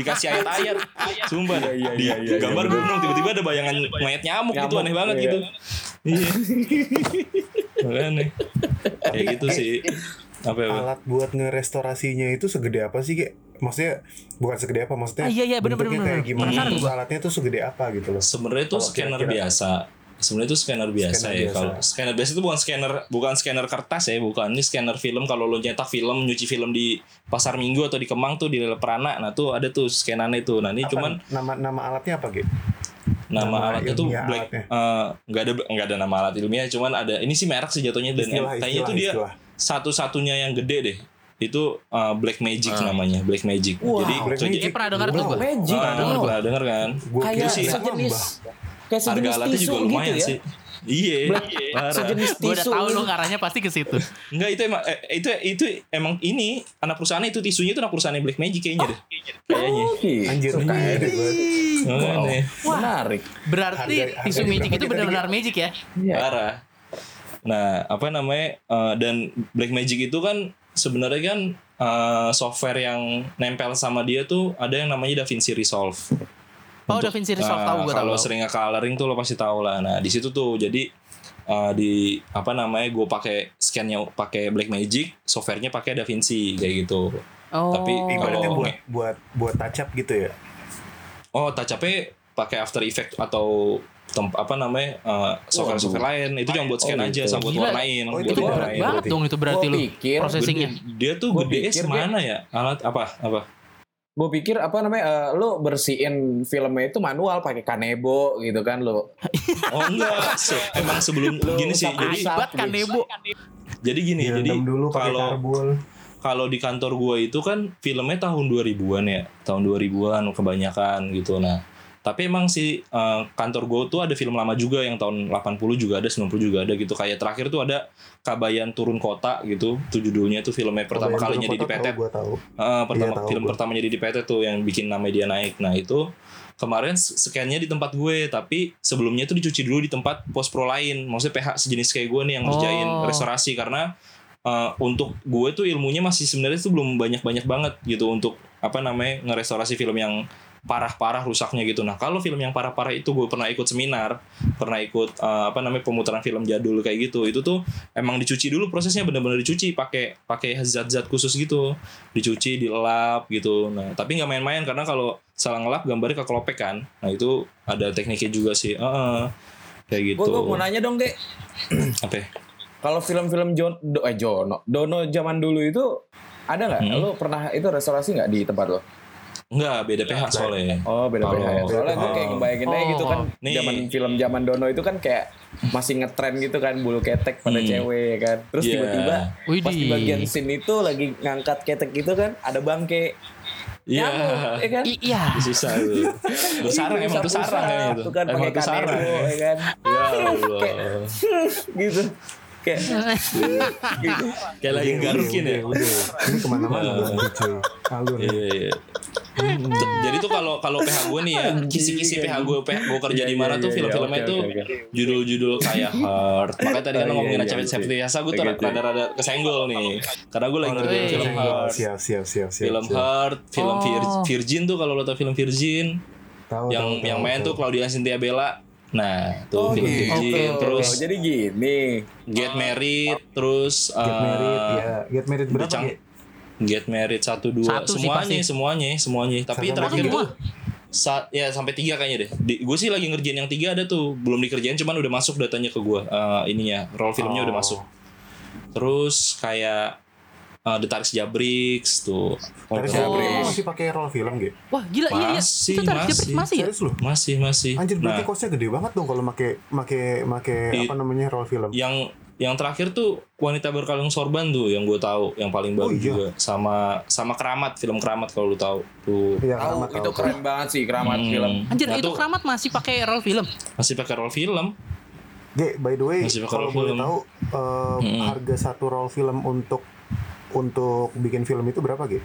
D: dikasih ayat-ayat sumpah.
E: Iya, iya,
D: di
E: iya, iya,
D: gambar
E: iya.
D: gunung tiba-tiba ada bayangan mayat nyamuk, gitu aneh banget
E: iya.
D: gitu iya makanya kayak gitu sih apa ya
C: Alat buat ngerestorasinya itu segede apa sih, Ge? Maksudnya bukan segede apa, maksudnya
B: Ah, iya, iya, bener,
C: bentuknya
B: bener,
C: kayak
B: bener.
C: gimana?
B: Gua.
C: alatnya tuh segede apa gitu loh.
D: sebenarnya itu scanner biasa sebenarnya itu scanner biasa
C: Scanner
D: ya
C: biasa.
D: kalau scanner biasa itu bukan scanner bukan scanner kertas ya bukan ini scanner film kalau lo nyetak film nyuci film di pasar minggu atau di kemang tuh di Perana nah tuh ada tuh scanannya itu nah ini
C: Apa-
D: cuman
C: nama nama alatnya apa, Ge?
D: nama,
C: Nama
D: alatnya tuh black eh, nggak ada nggak ada nama alat ilmiah cuman ada ini sih merek sih jatuhnya dan
C: Istilah,
D: kayaknya tuh dia
C: istilah.
D: Satu-satunya yang gede deh itu eh, black magic
A: Ah.
D: namanya black magic
A: Wow.
D: jadi
C: Black Magic.
B: Eh pernah dengar tuh gua.
A: Magic. Wow.
D: pernah denger kan
C: Gua
A: Kayak
D: sih,
A: sejenis kayak
D: harga
A: sejenis
D: alatnya
A: tisu
D: juga
A: gitu
D: lumayan
A: ya.
D: sih iya parah.
A: Sejenis
B: Gue udah
A: tisu.
B: tahu lu ngarahnya pasti ke situ.
D: Enggak itu emang eh, itu itu emang ini anak perusahaan itu tisunya itu anak perusahaan Black Magic kayaknya deh. Kayaknya.
A: Ih,
C: Anjir,
A: suka ya.
C: gede banget.
D: Wow.
A: Menarik.
B: Berarti
C: Harga-
B: tisu
C: harga
B: magic itu benar-benar magic ya.
A: Iya.
D: Parah. Nah, apa namanya? eh, dan Black Magic itu kan sebenarnya kan eh, software yang nempel sama dia tuh ada yang namanya DaVinci Resolve.
B: Oh,
D: Untuk-
B: DaVinci Resolve
D: Nah,
B: tahu gue tahu.
D: Kalau sering coloring tuh lo pasti tahu lah. Nah, di situ tuh jadi eh, di apa namanya gue pakai scannya pakai Black Magic, softwarenya pakai DaVinci kayak gitu.
B: Oh.
D: Tapi
C: Ibaratnya
D: Kalau-
C: buat buat buat touch up gitu ya.
D: Oh, touch up-nya pakai After Effect atau tem- apa namanya eh, software-software lain itu cuma buat scan
A: Oh,
D: aja
A: gitu.
D: sama buat
B: Gila.
D: warnain,
C: Oh,
D: buat
C: itu
B: itu berat banget
C: berarti.
B: dong itu berarti lu.
D: Gede. Dia tuh gede semana ya alat apa apa?
A: Gue pikir apa namanya eh, lu bersihin filmnya itu manual pakai kanebo gitu kan lu.
D: Oh enggak, Se- emang sebelum
A: Lu
D: gini sih. Jadi
A: asap.
B: Hebat kan
A: gitu.
B: Nebo.
D: jadi gini, jadi
C: dulu pakai
D: kalau kalau di kantor gua itu kan filmnya tahun 2000-an ya, tahun 2000-an kebanyakan gitu. Nah, tapi emang sih eh, kantor gua tuh ada film lama juga yang tahun 80 juga ada, 90 juga ada gitu. Kayak terakhir tuh ada Kabayan Turun Kota gitu. Itu judulnya tuh filmnya pertama kalinya
C: turun
D: di PT.
C: tahu, tahu.
D: Ah, pertama
C: tahu
D: film
C: gua.
D: pertamanya di PT tuh yang bikin nama dia naik. Nah, itu kemarin scan-nya di tempat gue, tapi sebelumnya itu dicuci dulu di tempat post pro lain. Maksudnya PH sejenis kayak gue nih yang ngerjain
B: Oh.
D: restorasi karena eh, untuk gue tuh ilmunya masih sebenarnya tuh belum banyak-banyak banget gitu untuk apa namanya ngerestorasi film yang parah-parah rusaknya gitu. Nah, kalau film yang parah-parah itu gue pernah ikut seminar, pernah ikut eh, apa namanya pemutaran film jadul kayak gitu. Itu tuh emang dicuci dulu prosesnya benar-benar dicuci pakai pakai zat-zat khusus gitu. Dicuci, dilap gitu. Nah, tapi nggak main-main karena kalau salah ngelap gambarnya kekelopek kan. Nah, itu ada tekniknya juga sih. Heeh. kayak gitu.
A: Gue mau nanya dong, Dek.
D: Apa? ya?
A: Kalau film-film Jon Do, eh Jono, Dono zaman dulu itu ada nggak?
D: Hmm.
A: Lu pernah itu restorasi nggak di tempat lo?
D: Enggak, beda PH soalnya.
A: Oh beda
D: Kalau-
A: beda. Soalnya gue kayak
D: Oh.
A: ngebayangin aja gitu kan.
D: Nih.
A: Zaman film zaman Dono itu kan kayak masih ngetren gitu kan bulu ketek pada
D: Hmm.
A: cewek ya kan. Terus
D: Iya.
A: tiba-tiba pas di bagian scene itu lagi ngangkat ketek gitu kan ada bangke.
D: Iya.
A: Nyamuk, ya kan?
B: I- Iya.
D: Susah tuh. Bersarang emang tuh sarang kayaknya itu.
A: Tuh kan
D: Emang
A: pakai
D: tuh sarang.
A: kanebo ya kan.
D: Ya Allah.
A: gitu. Kayak gitu.
D: Kayak lagi
C: Udah,
D: garukin
C: udah,
D: ya.
C: udah, udah. Ini ke mana-mana
D: Iya.
C: berarti cuy. Alur.
D: Iya, iya. Tuh, Jadi tuh kalau kalau PH gue nih ya, kisi-kisi PH gue PH gue kerja di mana
A: Iya,
D: tuh
A: iya,
D: film-filmnya
A: oke.
D: judul-judul kayak Heart. Makanya tadi kan lo ngomongin
A: iya,
D: Acapit
A: iya,
D: Seperti Biasa, gue tuh rada-rada kesenggol nih. Karena gue lagi ngerjain
B: iya,
D: film
B: iya.
D: Heart.
C: Siap, siap, siap, siap.
D: Film. Heart, film
B: Oh.
D: Vir- Virgin tuh kalau lo tau film Virgin,
C: Tahu,
D: yang
C: tahu,
D: yang main tuh Claudia Cynthia Bella. Nah, tuh
A: Oh,
D: film
A: gitu.
D: Virgin, terus
A: Oh, jadi gini.
D: Get Married, terus
C: Get married,
D: eh,
C: ya. Get married berapa?
D: Cang-
C: Ge?
D: Get Married satu dua
B: Satu sih
D: semuanya
B: pasti.
D: semuanya semuanya tapi terakhir tuh saat ya sampai tiga kayaknya deh gue sih lagi ngerjain yang tiga ada tuh belum dikerjain cuman udah masuk datanya ke gue ininya roll filmnya udah
C: Oh.
D: masuk terus kayak uh, The Taris Jabrix tuh.
C: Tarik
B: Oh.
C: Jabrik masih pakai roll film gitu.
B: Wah gila iya iya.
D: Masih,
B: tarik
D: masih.
B: masih ya?
C: Serius lu?
D: Masih masih.
C: Anjir berarti
D: Nah,
C: kosnya gede banget dong kalau make make make
D: It-
C: apa namanya roll film.
D: yang yang terakhir tuh wanita berkalung sorban tuh yang gue tahu yang paling baru
C: Oh, iya.
D: juga sama sama keramat film keramat kalau lu tahu tuh
C: Iya,
A: Tahu
C: keramat
A: itu
C: tahu.
A: keren banget sih keramat
D: Hmm.
A: film.
B: Anjir
D: Nah,
B: itu
D: tuh
B: keramat masih pakai roll film.
D: masih pakai roll film
C: Ge, by the way,
D: Masih pakai
C: kalau
D: roll
C: boleh
D: film.
C: tahu eh,
D: Mm-mm.
C: harga satu roll film untuk untuk bikin film itu berapa, Ge?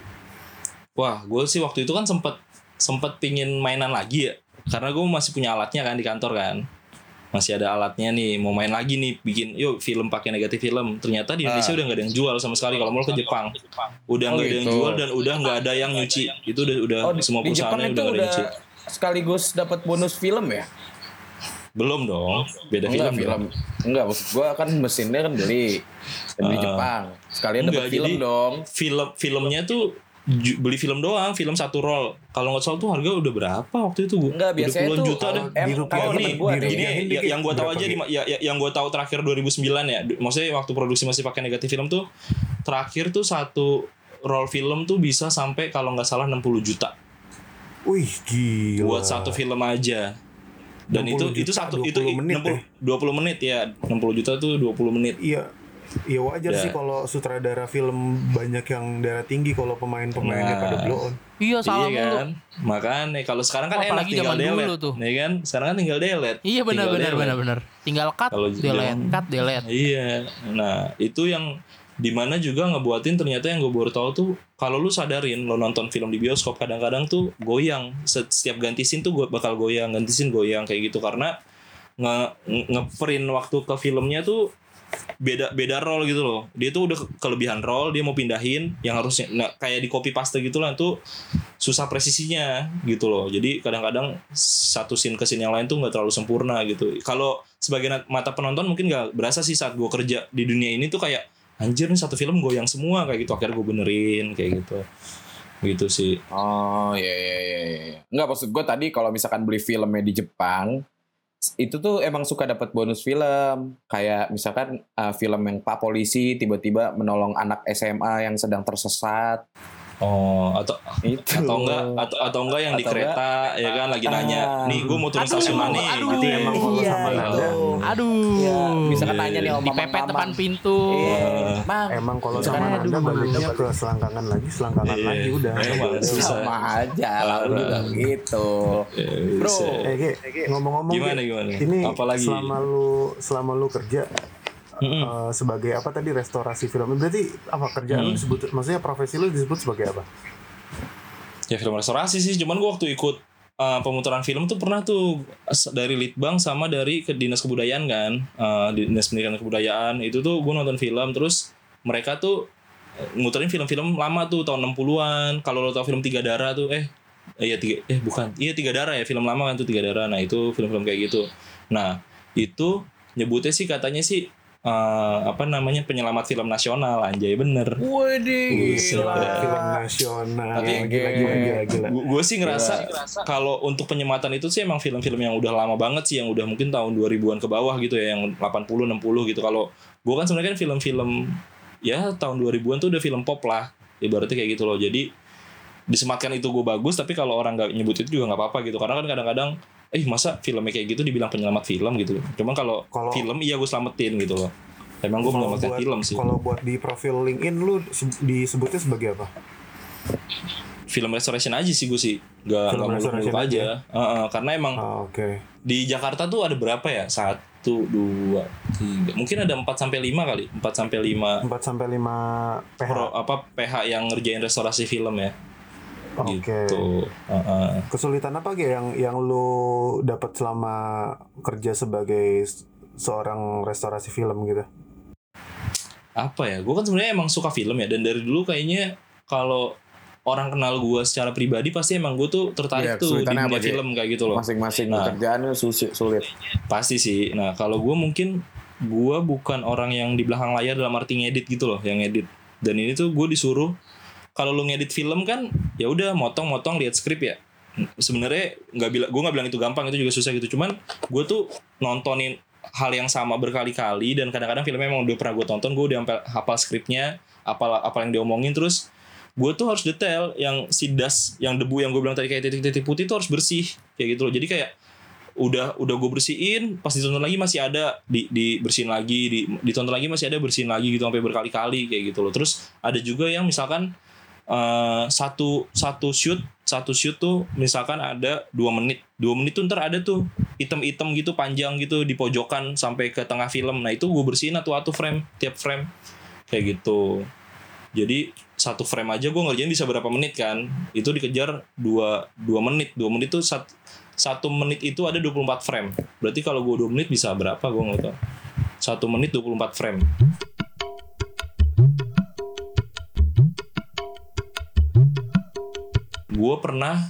D: wah gue sih waktu itu kan sempet sempet pingin mainan lagi ya karena gue masih punya alatnya kan di kantor kan masih ada alatnya nih mau main lagi nih bikin yuk film pakai negatif film ternyata di Indonesia
A: Ah.
D: udah nggak ada yang jual sama sekali kalau mau ke Jepang udah
A: Oh,
D: nggak ada yang
A: gitu.
D: jual dan udah nggak ada yang nyuci itu udah udah
A: Oh, di,
D: semua
A: di Jepang
D: perusahaannya
A: itu
D: udah nggak ada
A: udah
D: yang nyuci
A: sekaligus dapat bonus film ya?
D: belum dong beda
A: Enggak
D: film,
A: film.
D: dong.
A: Enggak, maksud gua kan mesinnya kan beli dari
D: Ah.
A: Jepang. Sekalian dapat film
D: jadi-
A: dong.
D: film filmnya tuh beli film doang film satu roll kalau nggak salah tuh harga udah berapa waktu itu gua
A: Enggak,
D: udah
A: biasanya
D: puluhan
A: tuh
D: juta deh
C: Dirupiahin,
A: kayak
D: Oh nih,
A: gua
C: di-
A: nih.
D: ini
C: Dirupiahin
D: ya-
C: dikit,
D: yang gue tahu aja di, ya, ya- yang gue tahu terakhir 2009 ya. Maksudnya waktu produksi masih pakai negatif film tuh terakhir tuh satu roll film tuh bisa sampai kalau nggak salah 60 juta
C: Wih, gila.
D: buat satu film aja. Dan
C: 60
D: itu itu
C: juta,
D: satu
C: 20
D: itu
C: menit
D: 60 20 menit ya. 60 juta tuh 20 menit.
C: Iya. Iya wajar
D: Ya.
C: sih kalau sutradara film banyak yang darah tinggi kalau pemain-pemainnya
D: Nah.
C: pada blow on.
B: Iya salah
D: iya kan? Makanya kalau sekarang kan
B: Oh,
D: enak tinggal
B: zaman dulu
D: delete.
B: tuh.
D: Ya kan? Sekarang kan tinggal delete.
B: Iya benar benar
D: delete.
B: benar benar. Tinggal cut,
D: Kalau
B: delete, cut, delete.
D: Iya. Nah, itu yang di mana juga ngebuatin ternyata yang gue baru tahu tuh kalau lu sadarin lo nonton film di bioskop kadang-kadang tuh goyang Se- setiap ganti scene tuh gue bakal goyang ganti scene goyang kayak gitu karena nge- ngeprint waktu ke filmnya tuh beda beda role gitu loh. Dia tuh udah ke- kelebihan role dia mau pindahin yang harusnya nah, kayak di copy paste gitu lah tuh susah presisinya gitu loh. Jadi kadang-kadang satu scene ke scene yang lain tuh nggak terlalu sempurna gitu. Kalau sebagai mata penonton mungkin nggak berasa sih saat gue kerja di dunia ini tuh kayak anjir nih satu film goyang semua kayak gitu. Akhirnya gue benerin kayak gitu. Gitu sih.
A: Oh iya iya. iya. Enggak maksud gue tadi kalau misalkan beli filmnya di Jepang itu tuh emang suka dapat bonus film. Kayak misalkan uh, film yang pak polisi tiba-tiba menolong anak SMA yang sedang tersesat
D: oh atau
A: itu
D: atau enggak atau atau enggak yang di
A: Atau enggak,
D: kereta ya kan lagi nanya
A: ah.
D: nih gue mau turun
B: Aduh,
D: stasiun mana nih
B: aduh.
D: gitu ya
C: Emang kalau
A: Iya,
C: sama
A: itu.
C: nada,
B: Aduh.
A: Iya, misalkan
D: Iya,
A: nanya nih
D: iya.
A: sama
B: Dipepet depan pintu.
A: Iya, Mang,
C: Emang kalau sama
A: aduh,
C: nada baliknya ke selangkangan lagi, selangkangan
D: Iya,
C: lagi udah.
D: emang susah.
A: sama aja lah juga gitu
D: Eh,
A: Bro.
D: bisa.
C: Eh, ngomong-ngomong
D: Gimana, gimana?
C: Ini
D: Apalagi?
C: selama lu selama lu kerja
D: Mm-mm.
C: eh, sebagai apa tadi restorasi film. Berarti apa kerjaan lu
D: Hmm.
C: disebut maksudnya profesi lu disebut sebagai apa?
D: ya film restorasi sih cuman gua waktu ikut uh, pemutaran film tuh pernah tuh dari litbang sama dari ke dinas kebudayaan kan Uh, dinas pendidikan dan kebudayaan itu tuh gue nonton film terus mereka tuh uh, muterin film-film lama tuh tahun 60-an kalau lo tau film tiga darah tuh eh eh, iya tiga eh bukan iya tiga darah ya film lama kan tuh tiga darah nah itu film-film kayak gitu nah itu nyebutnya sih katanya sih uh, apa namanya penyelamat film nasional anjay bener.
A: Waduh.
C: Film nasional.
D: Tapi-
C: gila, gila, gila, gila.
D: gue sih ngerasa kalau untuk penyematan itu sih emang film-film yang udah lama banget sih yang udah mungkin tahun 2000-an ke bawah gitu ya yang 80 60 gitu. Kalau gue kan sebenarnya kan film-film ya tahun 2000-an tuh udah film pop lah ibaratnya kayak gitu loh. Jadi disematkan itu gue bagus tapi kalau orang nggak nyebut itu juga nggak apa-apa gitu. Karena kan kadang-kadang eh masa filmnya kayak gitu dibilang penyelamat film gitu cuman kalau
C: Kalau-
D: film iya gue selamatin gitu loh emang gue menyelamatkan
C: buat-
D: film sih
C: Kalau buat di profil LinkedIn lu se- disebutnya sebagai apa?
D: film restoration aja sih gue sih nggak
C: Film
D: nggak muluk-muluk
C: restoration
D: aja Heeh, karena emang
C: Ah, Oke.
D: di Jakarta tuh ada berapa ya? Satu, dua, tiga. Mungkin ada 4 sampai 5 kali. 4 sampai 5
C: 4 sampai 5 PH.
D: pro apa PH yang ngerjain restorasi film ya.
C: Oke.
D: Gitu. Heeh.
C: Kesulitan apa Ge yang yang lu dapat selama kerja sebagai seorang restorasi film gitu?
D: Apa ya? Gue kan sebenarnya emang suka film ya dan dari dulu kayaknya kalau orang kenal gue secara pribadi pasti emang gue tuh tertarik
A: Iya,
D: tuh di dunia film kayak gitu loh.
A: masing-masing
D: Nah.
A: kerjaannya sulit sulit
D: Pasti sih. Nah, kalau gue mungkin gue bukan orang yang di belakang layar dalam arti ngedit gitu loh, yang ngedit. Dan ini tuh gue disuruh kalau lu ngedit film kan ya udah motong-motong lihat skrip ya. Sebenarnya nggak bilang gue nggak bilang itu gampang itu juga susah gitu. Cuman gue tuh nontonin hal yang sama berkali-kali dan kadang-kadang filmnya emang udah pernah gue tonton gue udah sampai hafal skripnya apa apa yang diomongin terus gue tuh harus detail yang si das yang debu yang gue bilang tadi kayak titik-titik putih tuh harus bersih kayak gitu loh jadi kayak udah udah gue bersihin pas ditonton lagi masih ada di dibersihin lagi di ditonton lagi masih ada bersihin lagi gitu sampai berkali-kali kayak gitu loh terus ada juga yang misalkan eh, satu satu shoot satu shoot tuh misalkan ada dua menit. Dua menit tuh ntar ada tuh item-item gitu panjang gitu di pojokan sampai ke tengah film. Nah itu gue bersihin atau atau frame tiap frame. Kayak gitu. Jadi satu frame aja gue ngerjain bisa berapa menit kan? Itu dikejar dua dua menit. Dua menit tuh sat, satu menit itu ada 24 frame. Berarti kalau gue dua menit bisa berapa? Gue nggak tahu. Satu menit 24 frame gue pernah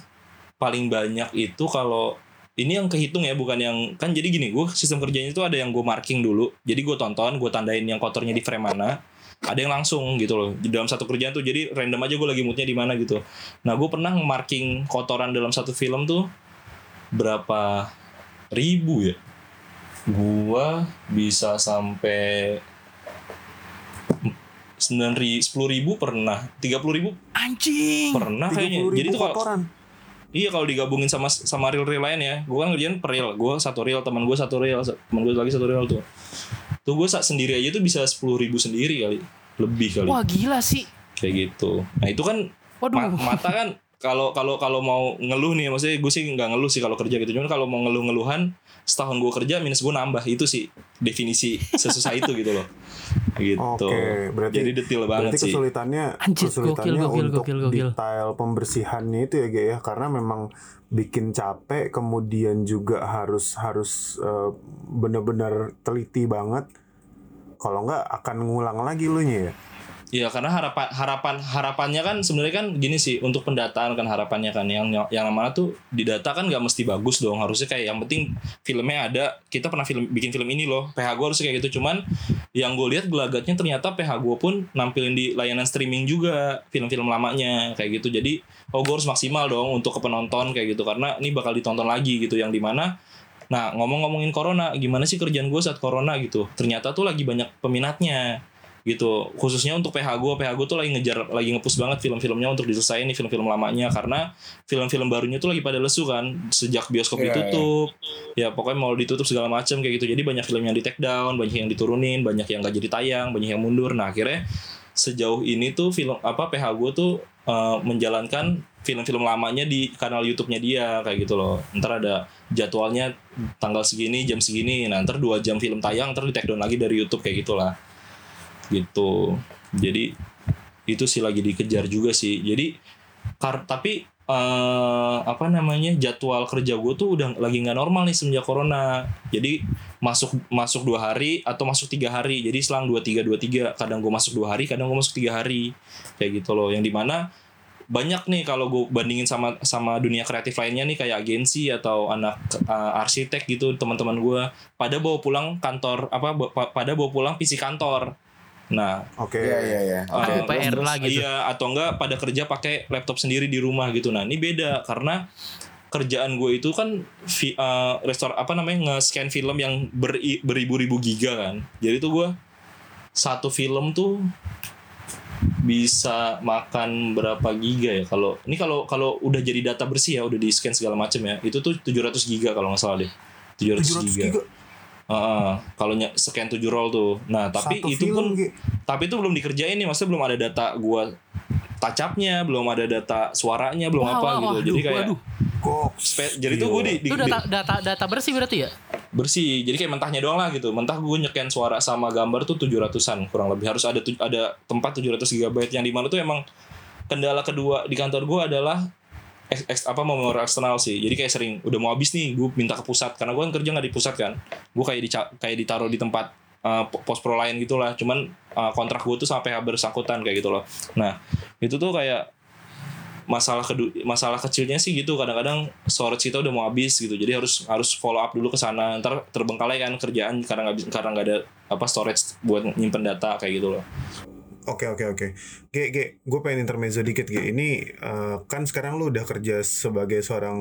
D: paling banyak itu kalau ini yang kehitung ya bukan yang kan jadi gini gue sistem kerjanya itu ada yang gue marking dulu. Jadi gue tonton gue tandain yang kotornya di frame mana ada yang langsung gitu loh di dalam satu kerjaan tuh. Jadi random aja gue lagi moodnya di mana gitu. Nah gue pernah marking kotoran dalam satu film tuh berapa ribu ya? Gue bisa sampai sembilan ribu sepuluh ribu pernah tiga puluh ribu
B: Anjing.
D: pernah kayaknya
C: 30.000
D: jadi tuh kalau
C: kotoran.
D: Iya kalau digabungin sama sama reel reel lain ya, gue kan ngerjain per reel, gue satu reel, teman gue satu reel, teman gue lagi satu reel tuh. Tuh gue sendiri aja tuh bisa sepuluh ribu sendiri kali, lebih kali,
B: Wah gila sih.
D: kayak gitu. Nah itu kan
B: Waduh.
D: ma- mata kan kalau kalau kalau mau ngeluh nih, maksudnya gue sih nggak ngeluh sih kalau kerja gitu, cuman kalau mau ngeluh ngeluhan setahun gue kerja minus gue nambah itu sih definisi sesusah itu gitu loh, gitu.
C: Oke, berarti-
D: Jadi detail banget
C: Berarti
D: sih.
C: kesulitannya
B: Anjir,
C: kesulitannya
B: gokil, gokil,
C: untuk
B: gokil, gokil.
C: detail pembersihannya itu ya Ge, ya karena memang bikin capek kemudian juga harus harus eh, benar-benar teliti banget kalau nggak akan ngulang lagi lu nya ya
D: Iya karena harapan harapan harapannya kan sebenarnya kan gini sih untuk pendataan kan harapannya kan. Yang yang mana tuh di data kan nggak mesti bagus dong. Harusnya kayak yang penting filmnya ada. Kita pernah film bikin film ini loh. PH gue harusnya kayak gitu. Cuman yang gue lihat gelagatnya ternyata PH gue pun nampilin di layanan streaming juga film-film lamanya kayak gitu. Jadi oh gue harus maksimal dong untuk ke penonton kayak gitu. Karena ini bakal ditonton lagi gitu. Yang di mana Nah ngomong-ngomongin corona, gimana sih kerjaan gue saat corona gitu? Ternyata tuh lagi banyak peminatnya gitu. Khususnya untuk PH gue, PH gue tuh lagi ngejar, lagi ngepus banget film-filmnya untuk diselesain nih film-film lamanya karena film-film barunya tuh lagi pada lesu kan sejak bioskop
A: Iya,
D: ditutup. Ya pokoknya mau ditutup segala macam kayak gitu. Jadi banyak film yang di take down, banyak yang diturunin, banyak yang gak jadi tayang, banyak yang mundur. Nah akhirnya sejauh ini tuh film apa PH gue tuh eh, menjalankan film-film lamanya di kanal YouTube-nya dia kayak gitu loh. Ntar ada jadwalnya tanggal segini jam segini. Nah ntar dua jam film tayang ntar di take down lagi dari YouTube kayak gitulah. Gitu. Jadi itu sih lagi dikejar juga sih. Jadi kar tapi eh, apa namanya jadwal kerja gue tuh udah lagi nggak normal nih semenjak corona. Jadi masuk masuk dua hari atau masuk tiga hari. Jadi selang dua tiga dua tiga. Kadang gue masuk dua hari, kadang gue masuk tiga hari. Kayak gitu loh. Yang di mana banyak nih kalau gue bandingin sama sama dunia kreatif lainnya nih kayak agensi atau anak uh, arsitek gitu teman-teman gue pada bawa pulang kantor apa pada bawa pulang PC kantor nah
C: oke.
A: Iya iya iya.
D: uh,
B: Aduh, PR
D: terus-
B: lah gitu.
D: iya atau enggak pada kerja pakai laptop sendiri di rumah gitu. Nah ini beda karena kerjaan gue itu kan vi, uh, restor apa namanya nge-scan film yang beri- beribu-ribu giga kan. Jadi tuh gue satu film tuh bisa makan berapa giga ya? Kalau ini kalau kalau udah jadi data bersih ya udah di scan segala macam ya itu tuh 700 giga kalau nggak salah deh. 700,
C: 700
D: giga,
C: giga
D: Heeh, kalau scan 7 roll tuh. Nah tapi
C: satu
D: itu
C: film
D: pun
C: Ge.
D: tapi itu belum dikerjain nih. Maksudnya belum ada data gua touch-up-nya belum ada data suaranya belum
B: Wah,
D: apa
B: wah,
D: gitu.
B: wah,
D: jadi
B: aduh,
D: kayak
B: waduh.
C: kok
D: jadi tuh gue di, di,
B: Itu
D: di-
B: data, data data bersih berarti ya?
D: bersih. Jadi kayak mentahnya doang lah gitu. Mentah gue nyeken suara sama gambar tuh 700an kurang lebih. Harus ada ada tempat 700 GB yang di mana tuh emang kendala kedua di kantor gue adalah ex, ex- apa memori eksternal sih. Jadi kayak sering udah mau habis nih gue minta ke pusat. Karena gue kan kerja nggak di pusat kan. Gue kayak di kayak ditaruh di tempat uh, pos pro lain gitulah cuman uh, kontrak gue tuh sampai bersangkutan kayak gitu loh. Nah itu tuh kayak masalah kedu masalah kecilnya sih gitu. Kadang-kadang storage kita udah mau habis gitu. Jadi harus harus follow up dulu ke sana. Ntar terbengkalai kan kerjaan karena nggak karena nggak ada apa storage buat nyimpen data kayak gitu loh
C: Oke oke oke. Gue pengen intermezzo dikit ge. Ini eh, kan sekarang lu udah kerja sebagai seorang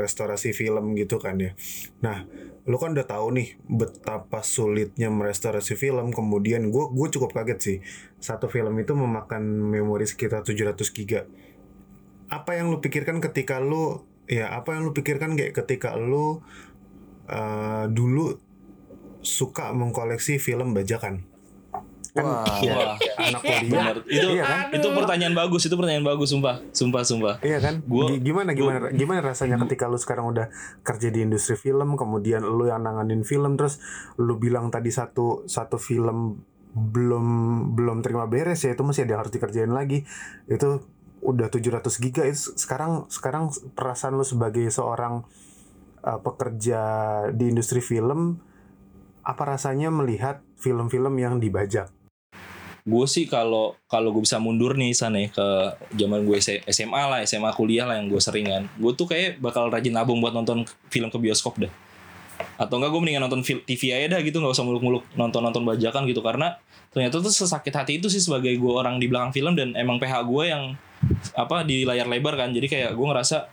C: restorasi film gitu kan ya. Nah, lu kan udah tahu nih betapa sulitnya merestorasi film. Kemudian gue gue cukup kaget sih. Satu film itu memakan memori sekitar 700 giga. Apa yang lu pikirkan ketika lu ya apa yang lu pikirkan kayak ketika lu eh, dulu suka mengkoleksi film bajakan? Kan
A: Wah.
D: Wah,
C: anak kuliah
D: benar. Itu
C: Iya kan?
D: itu pertanyaan bagus, itu pertanyaan bagus sumpah. Sumpah, sumpah.
C: Iya kan?
D: Gua-
C: Gi- gimana gimana gimana rasanya ketika lu sekarang udah kerja di industri film, kemudian lu yang nanganin film terus lu bilang tadi satu satu film belum belum terima beres ya itu masih ada yang harus dikerjain lagi. Itu udah 700 giga itu sekarang sekarang perasaan lu sebagai seorang uh, pekerja di industri film apa rasanya melihat film-film yang dibajak?
D: Gue sih kalau kalau gue bisa mundur nih sana ya, ke zaman gue SMA lah, SMA kuliah lah yang gue seringan. Gue tuh kayak bakal rajin nabung buat nonton film ke bioskop dah. Atau enggak gue mendingan nonton TV aja dah gitu, nggak usah muluk-muluk nonton-nonton bajakan gitu karena ternyata tuh sesakit hati itu sih sebagai gue orang di belakang film dan emang PH gue yang apa di layar lebar kan. Jadi kayak gue ngerasa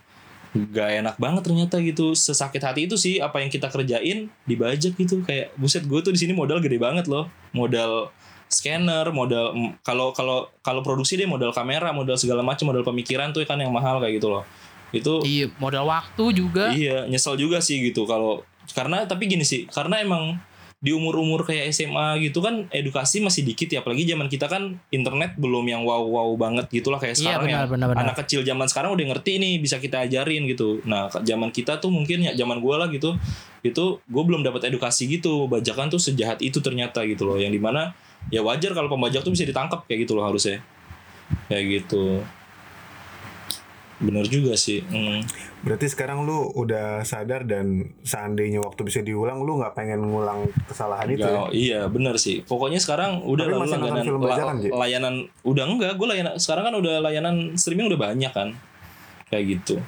D: gak enak banget ternyata gitu sesakit hati itu sih apa yang kita kerjain dibajak gitu kayak buset gue tuh di sini modal gede banget loh modal scanner modal kalau kalau kalau produksi deh modal kamera modal segala macam modal pemikiran tuh kan yang mahal kayak gitu loh itu
B: Iya, modal waktu juga.
D: iya nyesel juga sih gitu kalau karena tapi gini sih karena emang di umur-umur kayak SMA gitu kan edukasi masih dikit ya apalagi zaman kita kan internet belum yang wow wow banget gitulah kayak
B: Iya,
D: sekarang
B: benar,
D: ya
B: benar, benar.
D: anak kecil zaman sekarang udah ngerti nih bisa kita ajarin gitu nah zaman kita tuh mungkin ya zaman gue lah gitu itu gue belum dapat edukasi gitu bajakan tuh sejahat itu ternyata gitu loh yang di mana ya wajar kalau pembajak tuh bisa ditangkap kayak gitu loh harusnya kayak gitu bener juga sih Hmm.
C: Berarti sekarang lu udah sadar dan seandainya waktu bisa diulang lu nggak pengen ngulang kesalahan itu ya?
D: Iya bener sih. Pokoknya sekarang udah
C: Tapi
D: lah,
C: masih
D: langganan
C: film
D: la-
C: bajakan,
D: layanan udah enggak, gue layanan sekarang kan udah layanan streaming udah banyak kan. Kayak gitu.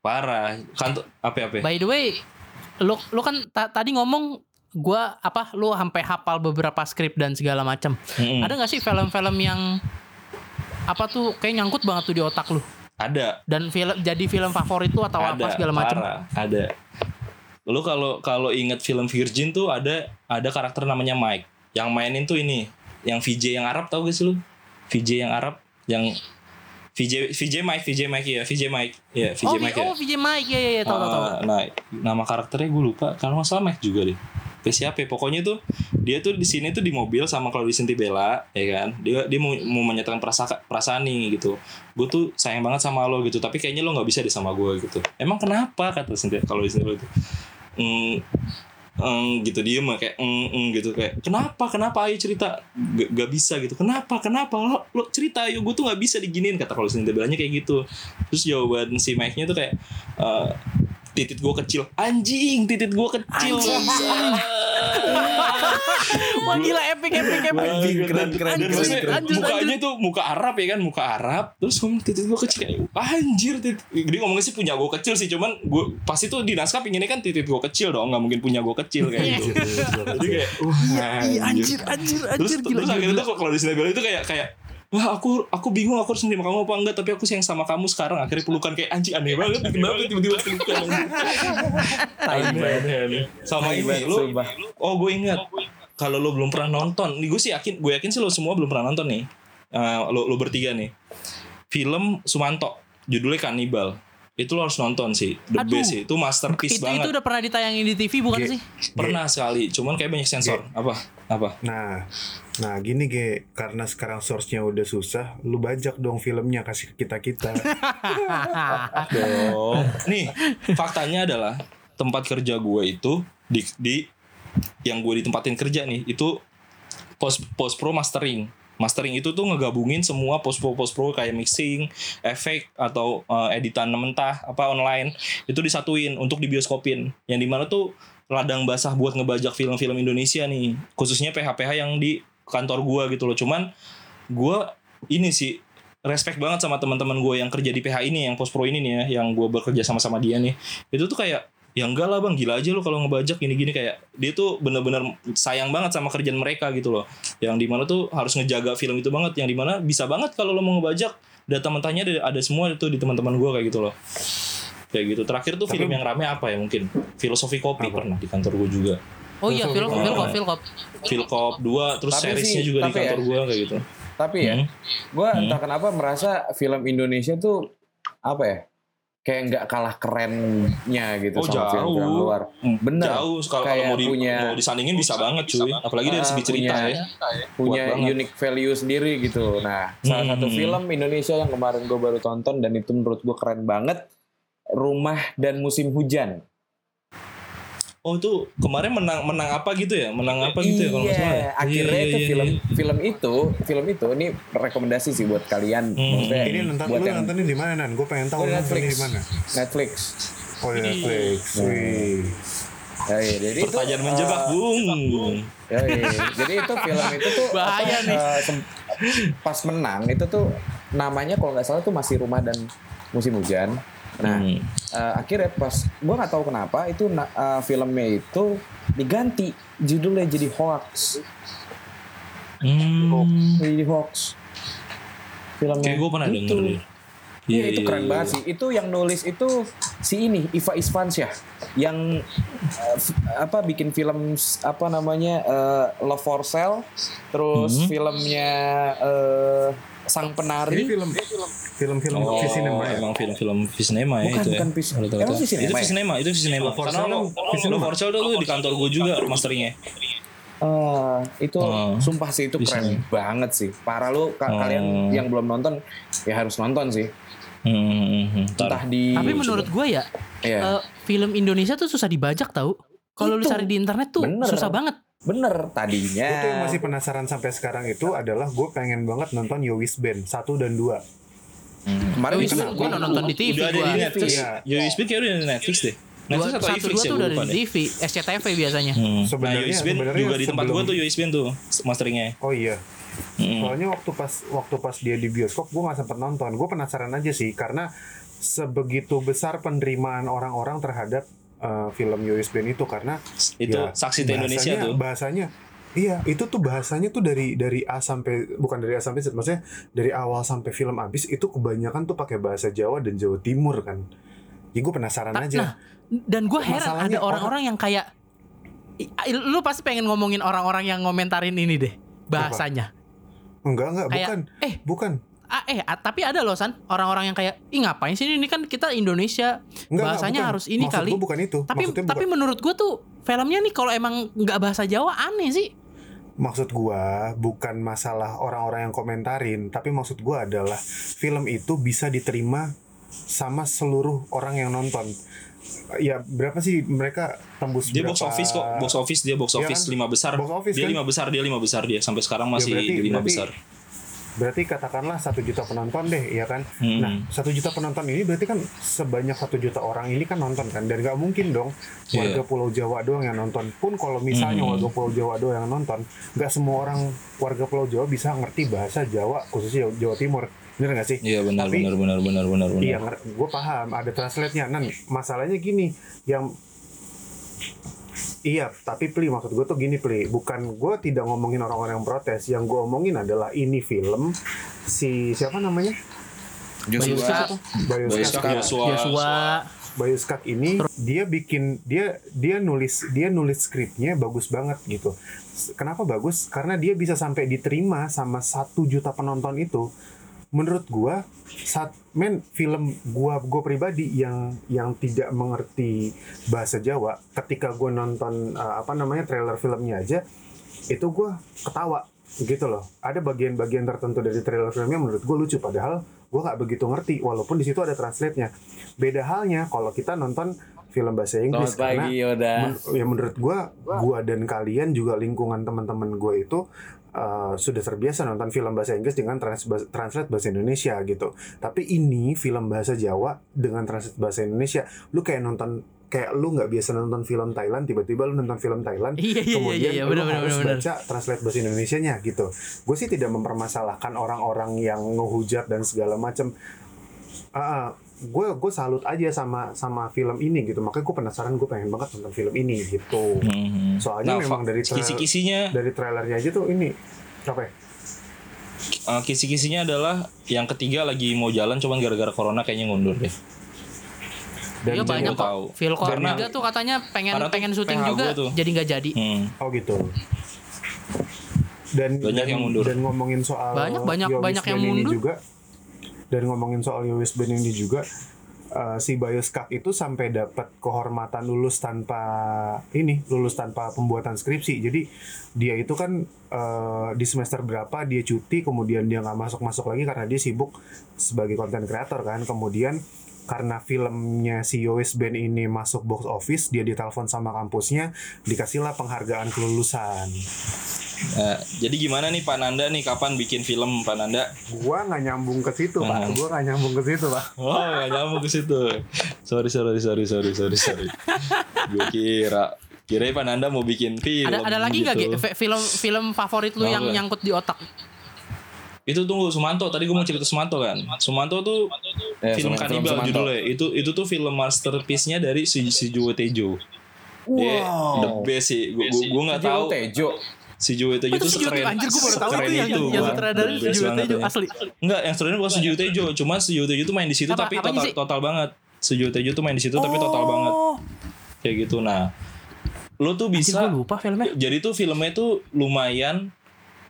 D: Parah. Kantor apa apa?
B: By the way, lu lu kan ta- tadi ngomong gua apa lu sampai hafal beberapa skrip dan segala macam.
D: Mm-mm.
B: Ada nggak sih film-film yang apa tuh kayak nyangkut banget tuh di otak lu
D: Ada.
B: dan film jadi film favorit lu atau
D: ada.
B: apa segala macam?
D: Ada. Lu kalau kalau inget film Virgin tuh ada ada karakter namanya Mike. Yang mainin tuh ini, yang VJ yang Arab tau gak sih lu? VJ yang Arab yang VJ VJ Mike VJ Mike ya VJ Mike ya VJ
B: oh,
D: Mike
B: Vi-
D: ya.
B: oh VJ Mike ya ya, ya tahu tahu tahu.
D: Ah, Nah, nama karakternya gue lupa. Kalau nggak salah Mike juga deh. Kayak siapa ya? Pokoknya tuh dia tuh di sini tuh di mobil sama Claudia Bella, ya kan. Dia dia mau, mau menyatakan perasaan perasaan nih gitu. Gue tuh sayang banget sama lo gitu. Tapi kayaknya lo nggak bisa deh sama gue gitu. Emang kenapa kata Cynthia kalau di sini itu? Mm, mm, gitu dia mah kayak mm, mm, gitu kayak kenapa kenapa ayo cerita gak, gak bisa gitu kenapa kenapa lo, lo cerita ayo gue tuh nggak bisa diginin kata kalau Cynthia Bellanya kayak gitu terus jawaban si Mike nya tuh kayak eh, titit gue kecil. Anjing titit gue kecil.
B: Wah gila epic epic epic.
A: Anjing, keren, keren,
D: Dan
B: keren, keren. Lanjut,
D: mukanya tuh muka Arab ya kan muka Arab. Terus ngomong titit gue kecil. Anjir titit dia ngomongnya sih punya gue kecil sih cuman gue pasti tuh di naskah pinginnya kan titit gue kecil dong nggak mungkin punya gue kecil kayak gitu. Jadi kayak wah
B: Iya, anjir anjir.
D: terus
B: anjir gila
D: terus
B: gila.
D: akhirnya
B: gila.
D: tuh kalau di Sinabela itu kayak kayak wah aku aku bingung aku harus nerima kamu apa enggak tapi aku sayang sama kamu sekarang. Akhirnya pelukan kayak anjing aneh banget kenapa tiba-tiba pelukan. Sama ini
A: sumpah.
D: oh gue ingat. Kalau lo belum pernah nonton nih gue sih yakin gue yakin sih lo semua belum pernah nonton nih. Eh, lo lo bertiga nih. Film Sumanto judulnya Kanibal itu lo harus nonton sih. The
B: Aduh.
D: best sih. Itu masterpiece
B: Itu
D: banget.
B: itu udah pernah ditayangin di TV bukan
C: Ge-
B: sih?
D: pernah sekali cuman kayak banyak sensor. Apa apa
C: Nah, nah gini ge, karena sekarang source-nya udah susah, lu bajak dong filmnya kasih ke kita kita.
D: dong. Nih, faktanya adalah tempat kerja gue itu di di yang gue ditempatin kerja nih itu post post pro mastering. Mastering itu tuh ngegabungin semua post pro post pro kayak mixing, efek atau eh, editan mentah apa online itu disatuin untuk di bioskopin. Yang di mana tuh ladang basah buat ngebajak film-film Indonesia nih, khususnya PH-PH yang di kantor gua gitu loh. Cuman gua ini sih respect banget sama teman-teman gue yang kerja di PH ini yang post pro ini nih ya yang gue bekerja sama sama dia nih. Itu tuh kayak ya enggak lah bang gila aja lo kalau ngebajak gini-gini. Kayak dia tuh bener-bener sayang banget sama kerjaan mereka gitu loh. Yang di mana tuh harus ngejaga film itu banget. Yang di mana bisa banget kalau lo mau ngebajak data mentahnya ada, ada semua itu di teman-teman gue kayak gitu loh kayak gitu terakhir tuh
C: Tapi-
D: film yang rame apa ya mungkin filosofi kopi
C: Apa?
D: pernah di kantor gue juga
B: Oh iya. Phil, Phil, Phil, Phil.
D: Philcop 2 terus
A: Tapi
D: seriesnya
A: sih,
D: juga di
A: tapi
D: kantor
A: ya.
D: gue kayak gitu
A: Tapi ya,
D: Hmm.
A: gue entah kenapa merasa film Indonesia tuh apa ya? Kayak nggak kalah kerennya gitu
D: Oh,
A: sama
D: jauh.
A: luar. Bener.
D: jauh kalau kalau
A: Kayak
D: mau, di,
A: punya-
D: mau disandingin bisa banget cuy apalagi dari segi cerita
A: punya-
D: ya
A: punya
D: banget.
A: unique value sendiri gitu. Nah, salah
D: Hmm.
A: satu film Indonesia yang kemarin gue baru tonton dan itu menurut gue keren banget, Rumah dan Musim Hujan.
D: Oh itu kemarin menang menang apa gitu ya? Menang apa gitu ya kalau nggak salah? ya?
A: Iya, akhirnya
D: Iya,
A: itu
D: iya,
A: film
D: iya.
A: film itu film itu ini rekomendasi sih buat kalian.
D: Hmm.
A: Maksudnya
C: Ini nonton
A: buat
C: lu
A: yang
C: nontonnya di mana Nan? Gue pengen tahu
A: Oh, Netflix.
C: di mana.
A: Netflix.
C: Oh di Netflix. Wih.
A: Ya, iya, jadi itu
D: Pertanyaan
A: eh,
D: menjebak, Bung.
A: Ya, iya. Jadi itu film itu tuh
B: Bahaya nih.
A: eh, sem- pas menang itu tuh namanya kalau nggak salah tuh masih rumah dan musim hujan. Nah
D: Hmm.
A: eh, akhirnya pas gua nggak tahu kenapa itu eh, filmnya itu diganti judulnya jadi hoax.
D: Hmm.
A: Jadi hoax. Filmnya.
D: Kayak gue pernah
A: itu.
D: denger deh.
A: Iya itu keren banget sih. Itu yang nulis itu si ini Iva Isfansyah yang f- apa bikin film apa namanya eh, Love for Sale, terus
D: Mhm.
A: filmnya eh, Sang
C: Ini
A: Penari.
C: film film-film
D: Oh,
C: Visinema ya.
D: emang film-film Visinema ya
A: Bukan,
D: itu ya.
A: bukan Vis-
D: Rata-rata.
A: emang Visinema
D: Itu
A: ya?
D: Visinema, itu Visinema. Karena lo,
C: kan Visinema.
D: lo for Sale tuh di kantor gue juga masteringnya.
A: Ah, itu
D: Oh.
A: sumpah sih itu keren
D: nih.
A: banget sih. Parah lu ka-
D: Oh.
A: kalian yang belum nonton ya harus nonton sih.
D: Hmm, hmm, hmm. Ntar.
A: Entah di
B: Tapi menurut gue ya,
A: Iya.
B: eh, film Indonesia tuh susah dibajak tau. Kalau lu
A: Itu.
B: cari di internet tuh
A: Bener.
B: susah banget.
A: Bener tadinya.
C: Gue tuh yang masih penasaran sampai sekarang itu adalah gue pengen banget nonton Yowis Band 1 dan 2.
A: Kemarin
B: Yowis
A: itu
B: Band gua udah nonton di TV
D: Udah ada
B: gua.
D: di Netflix.
C: Iya.
D: Yowis Band kayak udah di Netflix deh. Netflix
B: Dua,
D: atau
B: satu
D: Netflix
B: dua
D: ya
B: tuh
D: gue
B: udah di TV, SCTV biasanya.
D: Hmm. Nah
C: Sebenarnya-
D: Band
C: sebenarnya
D: juga di tempat gue tuh Band tuh masteringnya.
C: Oh iya.
D: Hmm.
C: Soalnya waktu pas waktu pas dia di bioskop gue nggak sempet nonton. Gue penasaran aja sih karena sebegitu besar penerimaan orang-orang terhadap uh, film Yowis Band itu karena
D: Itu
C: ya,
D: saksi di Indonesia
C: bahasanya-
D: tuh.
C: Bahasanya Iya, itu tuh bahasanya tuh dari dari A sampai bukan dari A sampai Z, maksudnya dari awal sampai film habis itu kebanyakan tuh pakai bahasa Jawa dan Jawa Timur kan. Ya gue penasaran
B: Ta-
C: aja.
B: Nah, dan gue heran
C: Masalahnya
B: ada orang-orang yang kayak I- lu pasti pengen ngomongin orang-orang yang ngomentarin ini deh bahasanya.
C: enggak enggak,
B: Kayak
C: bukan.
B: eh
C: Bukan.
B: Ah, eh ah, tapi ada loh san orang-orang yang kayak ih ngapain sih ini kan kita Indonesia
C: Enggak, enggak,
B: bahasanya
C: bukan.
B: harus ini
C: Maksud
B: kali.
C: bukan itu.
B: Tapi
C: Maksudnya
B: tapi
C: bukan-
B: menurut gue tuh filmnya nih kalau emang nggak bahasa Jawa aneh sih.
C: maksud gua bukan masalah orang-orang yang komentarin, tapi maksud gua adalah film itu bisa diterima sama seluruh orang yang nonton. Ya berapa sih mereka tembus
D: Dia box
C: berapa-
D: office kok, box office dia box
C: Iya
D: office
C: kan?
D: lima besar.
C: Box office
D: dia
C: kan?
D: lima besar, dia lima besar dia sampai sekarang masih
C: berarti-
D: di lima
C: berarti-
D: besar.
C: Berarti katakanlah satu juta penonton deh, ya kan?
D: Hmm.
C: Nah, satu juta penonton ini berarti kan sebanyak satu juta orang ini kan nonton kan, dan nggak mungkin dong warga
D: Iya.
C: Pulau Jawa doang yang nonton. Pun kalau misalnya
D: Hmm.
C: warga Pulau Jawa doang yang nonton, nggak semua orang warga Pulau Jawa bisa ngerti bahasa Jawa khususnya Jawa, Timur, bener nggak sih?
D: Iya benar
C: Tapi-
D: benar benar benar benar benar.
C: Iya, gue paham. Ada translate-nya. Nan, masalahnya gini, yang Iya, tapi Pli maksud gue tuh gini Pli, bukan gue tidak ngomongin orang-orang yang protes, yang gue omongin adalah ini film si siapa namanya
B: Bayuska,
C: Bayu
D: Bayu
C: Skak.
D: Skak, Yosua.
B: Joshua,
C: Bayu Skak ini dia bikin dia dia nulis dia nulis skripnya bagus banget gitu. Kenapa bagus? Karena dia bisa sampai diterima sama satu juta penonton itu. Menurut gua saat men film gua gua pribadi yang yang tidak mengerti bahasa Jawa ketika gua nonton uh, apa namanya trailer filmnya aja itu gua ketawa gitu loh. Ada bagian-bagian tertentu dari trailer filmnya menurut gua lucu padahal gua nggak begitu ngerti walaupun di situ ada translate-nya. Beda halnya kalau kita nonton film bahasa Inggris
A: Selamat
C: karena
A: pagi Yoda.
C: men- ya menurut gua gua dan kalian juga lingkungan teman-teman gua itu uh, sudah terbiasa nonton film bahasa Inggris dengan trans translate bahasa Indonesia gitu. Tapi ini film bahasa Jawa dengan translate bahasa Indonesia, lu kayak nonton kayak lu nggak biasa nonton film Thailand, tiba-tiba lu nonton film Thailand,
B: Iya iya iya
C: kemudian
B: iya
C: lu
B: benar benar
C: harus
B: benar.
C: baca translate bahasa Indonesianya gitu. Gue sih tidak mempermasalahkan orang-orang yang ngehujat dan segala macam. Ah, ah, gue gue salut aja sama sama film ini gitu makanya gue penasaran gue pengen banget nonton film ini gitu
D: Hmm.
C: soalnya
D: Nah,
C: memang dari tra-
D: kisi-kisinya
C: dari trailernya aja tuh ini apa ya?
D: eh, kisi-kisinya adalah yang ketiga lagi mau jalan cuman gara-gara corona kayaknya ngundur deh.
C: Dan
B: Iya
C: jadi-
B: banyak kok.
D: tahu.
B: Phil
D: Karena-
B: Corniga tuh katanya pengen pengen syuting
D: PH
B: juga
D: tuh.
B: jadi nggak jadi.
D: Hmm.
C: oh gitu dan
D: Banyak
C: dan,
D: yang mundur.
C: dan ngomongin soal
B: Banyak, banyak, banyak yang mundur.
C: juga dan ngomongin soal Yowis Band ini juga eh, si Bioskak itu sampai dapat kehormatan lulus tanpa ini lulus tanpa pembuatan skripsi. Jadi dia itu kan eh, di semester berapa dia cuti kemudian dia nggak masuk masuk lagi karena dia sibuk sebagai konten kreator kan. Kemudian karena filmnya si Yowis Band ini masuk box office dia ditelepon sama kampusnya dikasihlah penghargaan kelulusan
D: Nah, jadi gimana nih Pak Nanda nih kapan bikin film Pak Nanda?
C: gua nggak nyambung ke situ pak
D: Hmm.
C: gua nggak nyambung ke situ pak
D: Oh, gak nyambung ke situ. Sorry, sorry, sorry, sorry, sorry, sorry. Gue kira kira Pak Nanda mau bikin film.
B: Ada ada lagi nggak
D: gitu.
B: Film film favorit lu
D: Nggak,
B: yang
D: nggak.
B: nyangkut di otak?
D: Itu tunggu Sumanto. Tadi gue mau cerita Sumanto kan. Sumanto tuh
A: Ya,
D: film kanibal judulnya. Itu itu tuh film masterpiece-nya dari si si Juwo Tejo. Dia the best sih. Gue gue nggak
A: Tejo,
D: tahu
A: Tejo.
D: si Juwo Tejo
B: Itu
D: tuh
B: si
D: sekeren.
B: anjir gue baru tahu itu yang yang
D: Bang.
B: sutradara
D: The
B: si Juwo
D: banget
B: Tejo
D: ya.
B: asli.
D: Enggak, yang sutradara bukan Sujiwo Tejo, cuma Sujiwo Tejo tuh main di situ tapi total total banget. Sujiwo Tejo tuh main di situ tapi total banget. Kayak gitu. Nah, lo tuh bisa
B: lupa filmnya.
D: jadi tuh filmnya tuh lumayan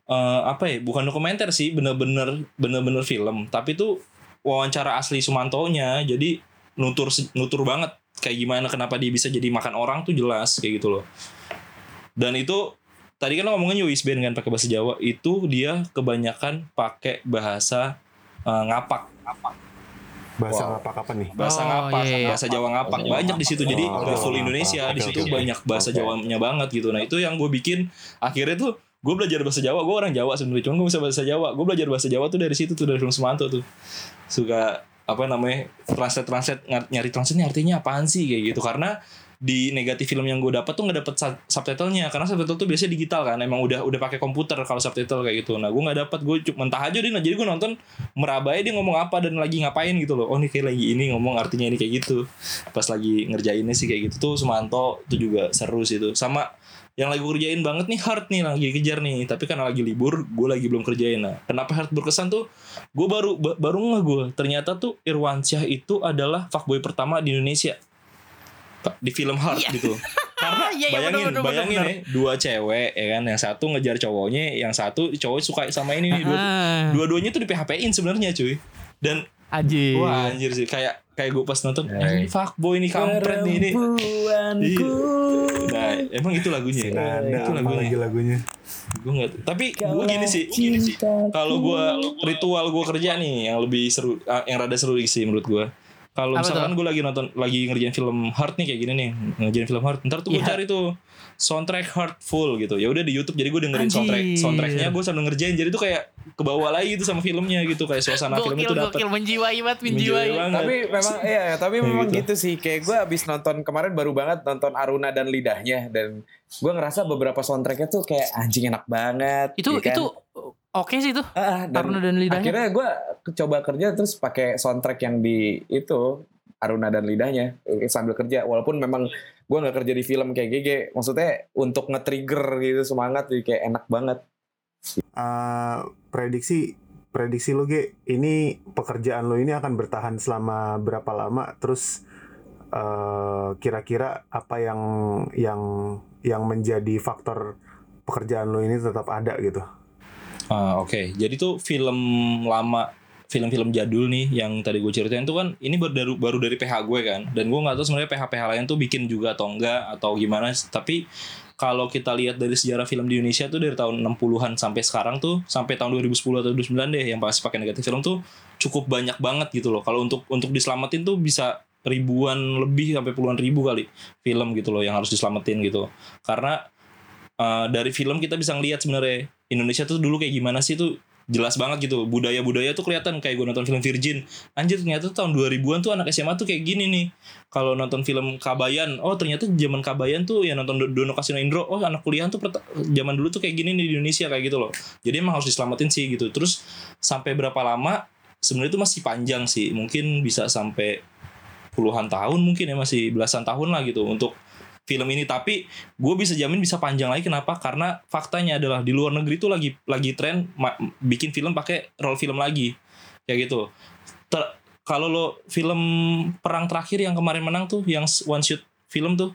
D: eh, apa ya bukan dokumenter sih bener-bener bener-bener film. Tapi tuh wawancara asli Sumantonya jadi nutur nutur banget kayak gimana kenapa dia bisa jadi makan orang tuh jelas kayak gitu loh. Dan itu tadi kan lo ngomongin Yowis Band kan pakai bahasa Jawa itu dia kebanyakan pakai bahasa eh, ngapak.
C: Bahasa
A: Wow.
C: apa kapan nih?
D: Bahasa
B: Oh,
D: ngapak
B: iya, iya.
D: bahasa Jawa ngapak. Banyak di situ jadi
C: Oh,
D: full Indonesia.
C: Ngapak.
D: di situ banyak bahasa
A: Oke.
D: Jawanya banget gitu. Nah itu yang gue bikin akhirnya tuh gue belajar bahasa Jawa gue orang Jawa sebenarnya cuma gue bisa bahasa Jawa. Gue belajar bahasa Jawa tuh dari situ tuh dari film Sumanto tuh. Suka apa namanya translate translate nyari, translate ini artinya apaan sih kayak gitu. Karena di negatif film yang gue dapat tuh nggak dapet sub- subtitlenya. Karena subtitle tuh biasanya digital kan emang udah udah pakai komputer kalau subtitle kayak gitu. Nah gue nggak dapat gue cuma mentah aja deh. Nah jadi gue nonton merabai dia ngomong apa dan lagi ngapain gitu loh. Oh nih kayak lagi ini ngomong artinya ini kayak gitu. Pas lagi ngerjainnya sih kayak gitu tuh Sumanto itu juga seru sih itu sama yang lagi gue kerjain banget nih hard nih lagi kejar nih. Tapi karena lagi libur gue lagi belum kerjain. Nah kenapa hard berkesan tuh? Gue baru ba- baru nggak gue ternyata tuh Irwansyah itu adalah fuckboy pertama di Indonesia. Di film hard
B: Iya.
D: gitu. Karena
B: Iya, iya,
D: bayangin
B: bener, bener,
D: bayangin
B: bener.
D: ya dua cewek ya kan? Yang satu ngejar cowoknya yang satu cowok suka sama ini nih. Dua,
B: Ah,
D: dua-duanya tuh di PHP-in sebenarnya cuy. Dan
B: Anjir.
D: wah anjir sih. Kayak kayak gue pas nonton eh, fuckboy ini kampret nih ini. Nah emang itu lagunya?
C: Nada
D: itu
C: apa
D: lagunya.
C: lagi lagunya.
D: Gue nggak tapi gue gini sih gini sih. Kalau gue ritual gue kerja nih yang lebih seru ah, yang rada seru sih menurut gue kalau misalkan gue lagi nonton lagi ngerjain film hard nih kayak gini nih ngerjain film hard ntar tuh gue
B: Iya.
D: cari tuh soundtrack Heartful gitu ya udah di YouTube jadi gue dengerin
B: Anjir.
D: soundtrack soundtracknya gue sambil ngerjain jadi tuh kayak kebawa lagi gitu sama filmnya gitu kayak suasana film
B: Gokil,
D: itu dapat
B: gokil menjiwai banget,
D: Menjiwai
B: menjiwai.
D: banget.
A: Tapi memang iya, tapi
D: Kayak
A: memang
D: gitu.
A: gitu. sih. Kayak gue abis nonton kemarin baru banget nonton Aruna dan Lidahnya dan gue ngerasa beberapa soundtracknya tuh kayak anjing enak banget.
B: Itu
A: ya kan?
B: itu oke sih itu.
A: Dan
B: Aruna dan lidahnya.
A: akhirnya gue coba kerja terus pakai soundtrack yang di itu Aruna dan Lidahnya eh, sambil kerja walaupun memang gue nggak kerja di film kayak GG maksudnya untuk nge-trigger gitu semangat jadi kayak enak banget.
C: Eh, prediksi prediksi lo Ge ini pekerjaan lo ini akan bertahan selama berapa lama? Terus eh, kira-kira apa yang yang yang menjadi faktor pekerjaan lo ini tetap ada gitu?
D: Ah, oke. Jadi tuh film lama, film-film jadul nih yang tadi gue ceritain tuh kan ini baru dari, baru dari PH gue kan. Dan gue nggak tahu sebenarnya PH-PH lain tuh bikin juga atau enggak atau gimana. Tapi kalau kita lihat dari sejarah film di Indonesia tuh dari tahun 60-an sampai sekarang tuh sampai tahun 2010 atau 2009 deh yang pasti pakai negatif film tuh cukup banyak banget gitu loh. Kalau untuk untuk diselamatin tuh bisa ribuan lebih sampai puluhan ribu kali film gitu loh yang harus diselamatin gitu. Karena uh, dari film kita bisa ngelihat sebenarnya Indonesia tuh dulu kayak gimana sih tuh jelas banget gitu. Budaya-budaya tuh kelihatan kayak gue nonton film Virgin. Anjir ternyata tahun 2000-an tuh anak SMA tuh kayak gini nih. Kalau nonton film Kabayan oh ternyata zaman Kabayan tuh ya nonton Do- Dono Kasino Indro oh anak kuliah tuh zaman dulu tuh kayak gini nih di Indonesia kayak gitu loh. Jadi emang harus diselamatin sih gitu. Terus sampai berapa lama sebenarnya itu masih panjang sih. Mungkin bisa sampai puluhan tahun mungkin ya masih belasan tahun lah gitu untuk film ini. Tapi gue bisa jamin bisa panjang lagi. Kenapa? Karena faktanya adalah di luar negeri tuh lagi lagi tren bikin film pakai roll film lagi. Kayak gitu. Ter- kalau lo film perang terakhir yang kemarin menang tuh yang one shoot film tuh?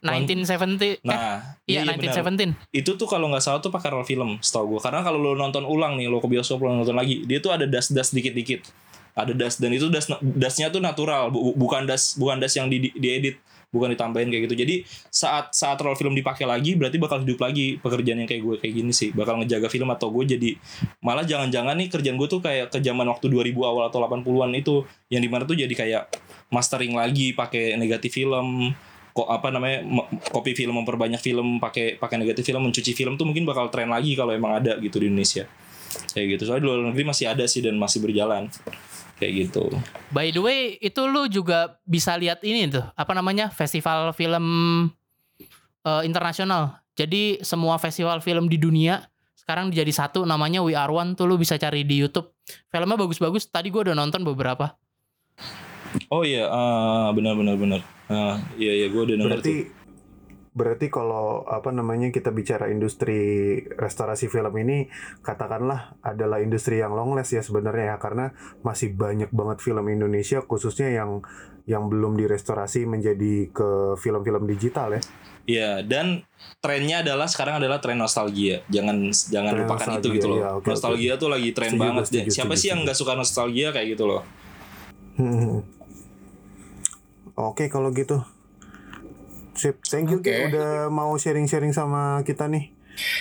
B: 1970 eh
D: nah
B: iya
D: benar.
B: 1917
D: itu tuh kalau nggak salah tuh pakai roll film setahu gue karena kalau lo nonton ulang nih lo ke bioskop lo nonton lagi dia tuh ada das das dikit dikit ada das dan itu das dasnya tuh natural bu- bukan das bukan das yang di, diedit bukan ditambahin kayak gitu. Jadi saat saat roll film dipakai lagi berarti bakal hidup lagi pekerjaan yang kayak gue kayak gini sih. Bakal ngejaga film atau gue jadi malah jangan-jangan nih kerjaan gue tuh kayak ke zaman waktu 2000 awal atau 80-an itu yang di mana tuh jadi kayak mastering lagi pakai negatif film kok apa namanya copy film memperbanyak film pakai pakai negatif film mencuci film tuh mungkin bakal tren lagi kalau emang ada gitu di Indonesia kayak gitu soalnya di luar negeri masih ada sih dan masih berjalan kayak gitu
B: By the way, itu lu juga bisa lihat ini tuh, apa namanya? Festival film eh, internasional. Jadi semua festival film di dunia sekarang jadi satu namanya We Are One tuh lu bisa cari di YouTube. Filmnya bagus-bagus. Tadi gua udah nonton beberapa.
D: oh iya ah, benar benar benar Ah, iya iya gue udah denger
C: Berarti
D: tuh
C: berarti kalau apa namanya kita bicara industri restorasi film ini katakanlah adalah industri yang long last ya sebenarnya ya karena masih banyak banget film Indonesia khususnya yang yang belum direstorasi menjadi ke film-film digital ya.
D: Iya dan trennya adalah sekarang adalah tren nostalgia jangan jangan
C: Tren
D: lupakan itu gitu loh
C: iya, oke,
D: nostalgia tuh lagi tren
C: Setuju,
D: banget
C: setuju,
D: siapa
C: setuju,
D: sih yang nggak suka nostalgia kayak gitu loh
C: Hmm. Oke kalau gitu. Sip, thank you. Ki, udah mau sharing-sharing sama kita nih.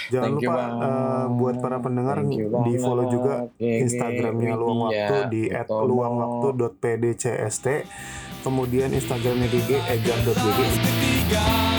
C: Jangan
A: Thank
C: lupa eh, buat para pendengar di follow juga Instagramnya Luang Waktu di
A: Utomo.
C: @luangwaktu.pdcst. Kemudian Instagramnya GG
E: ketiga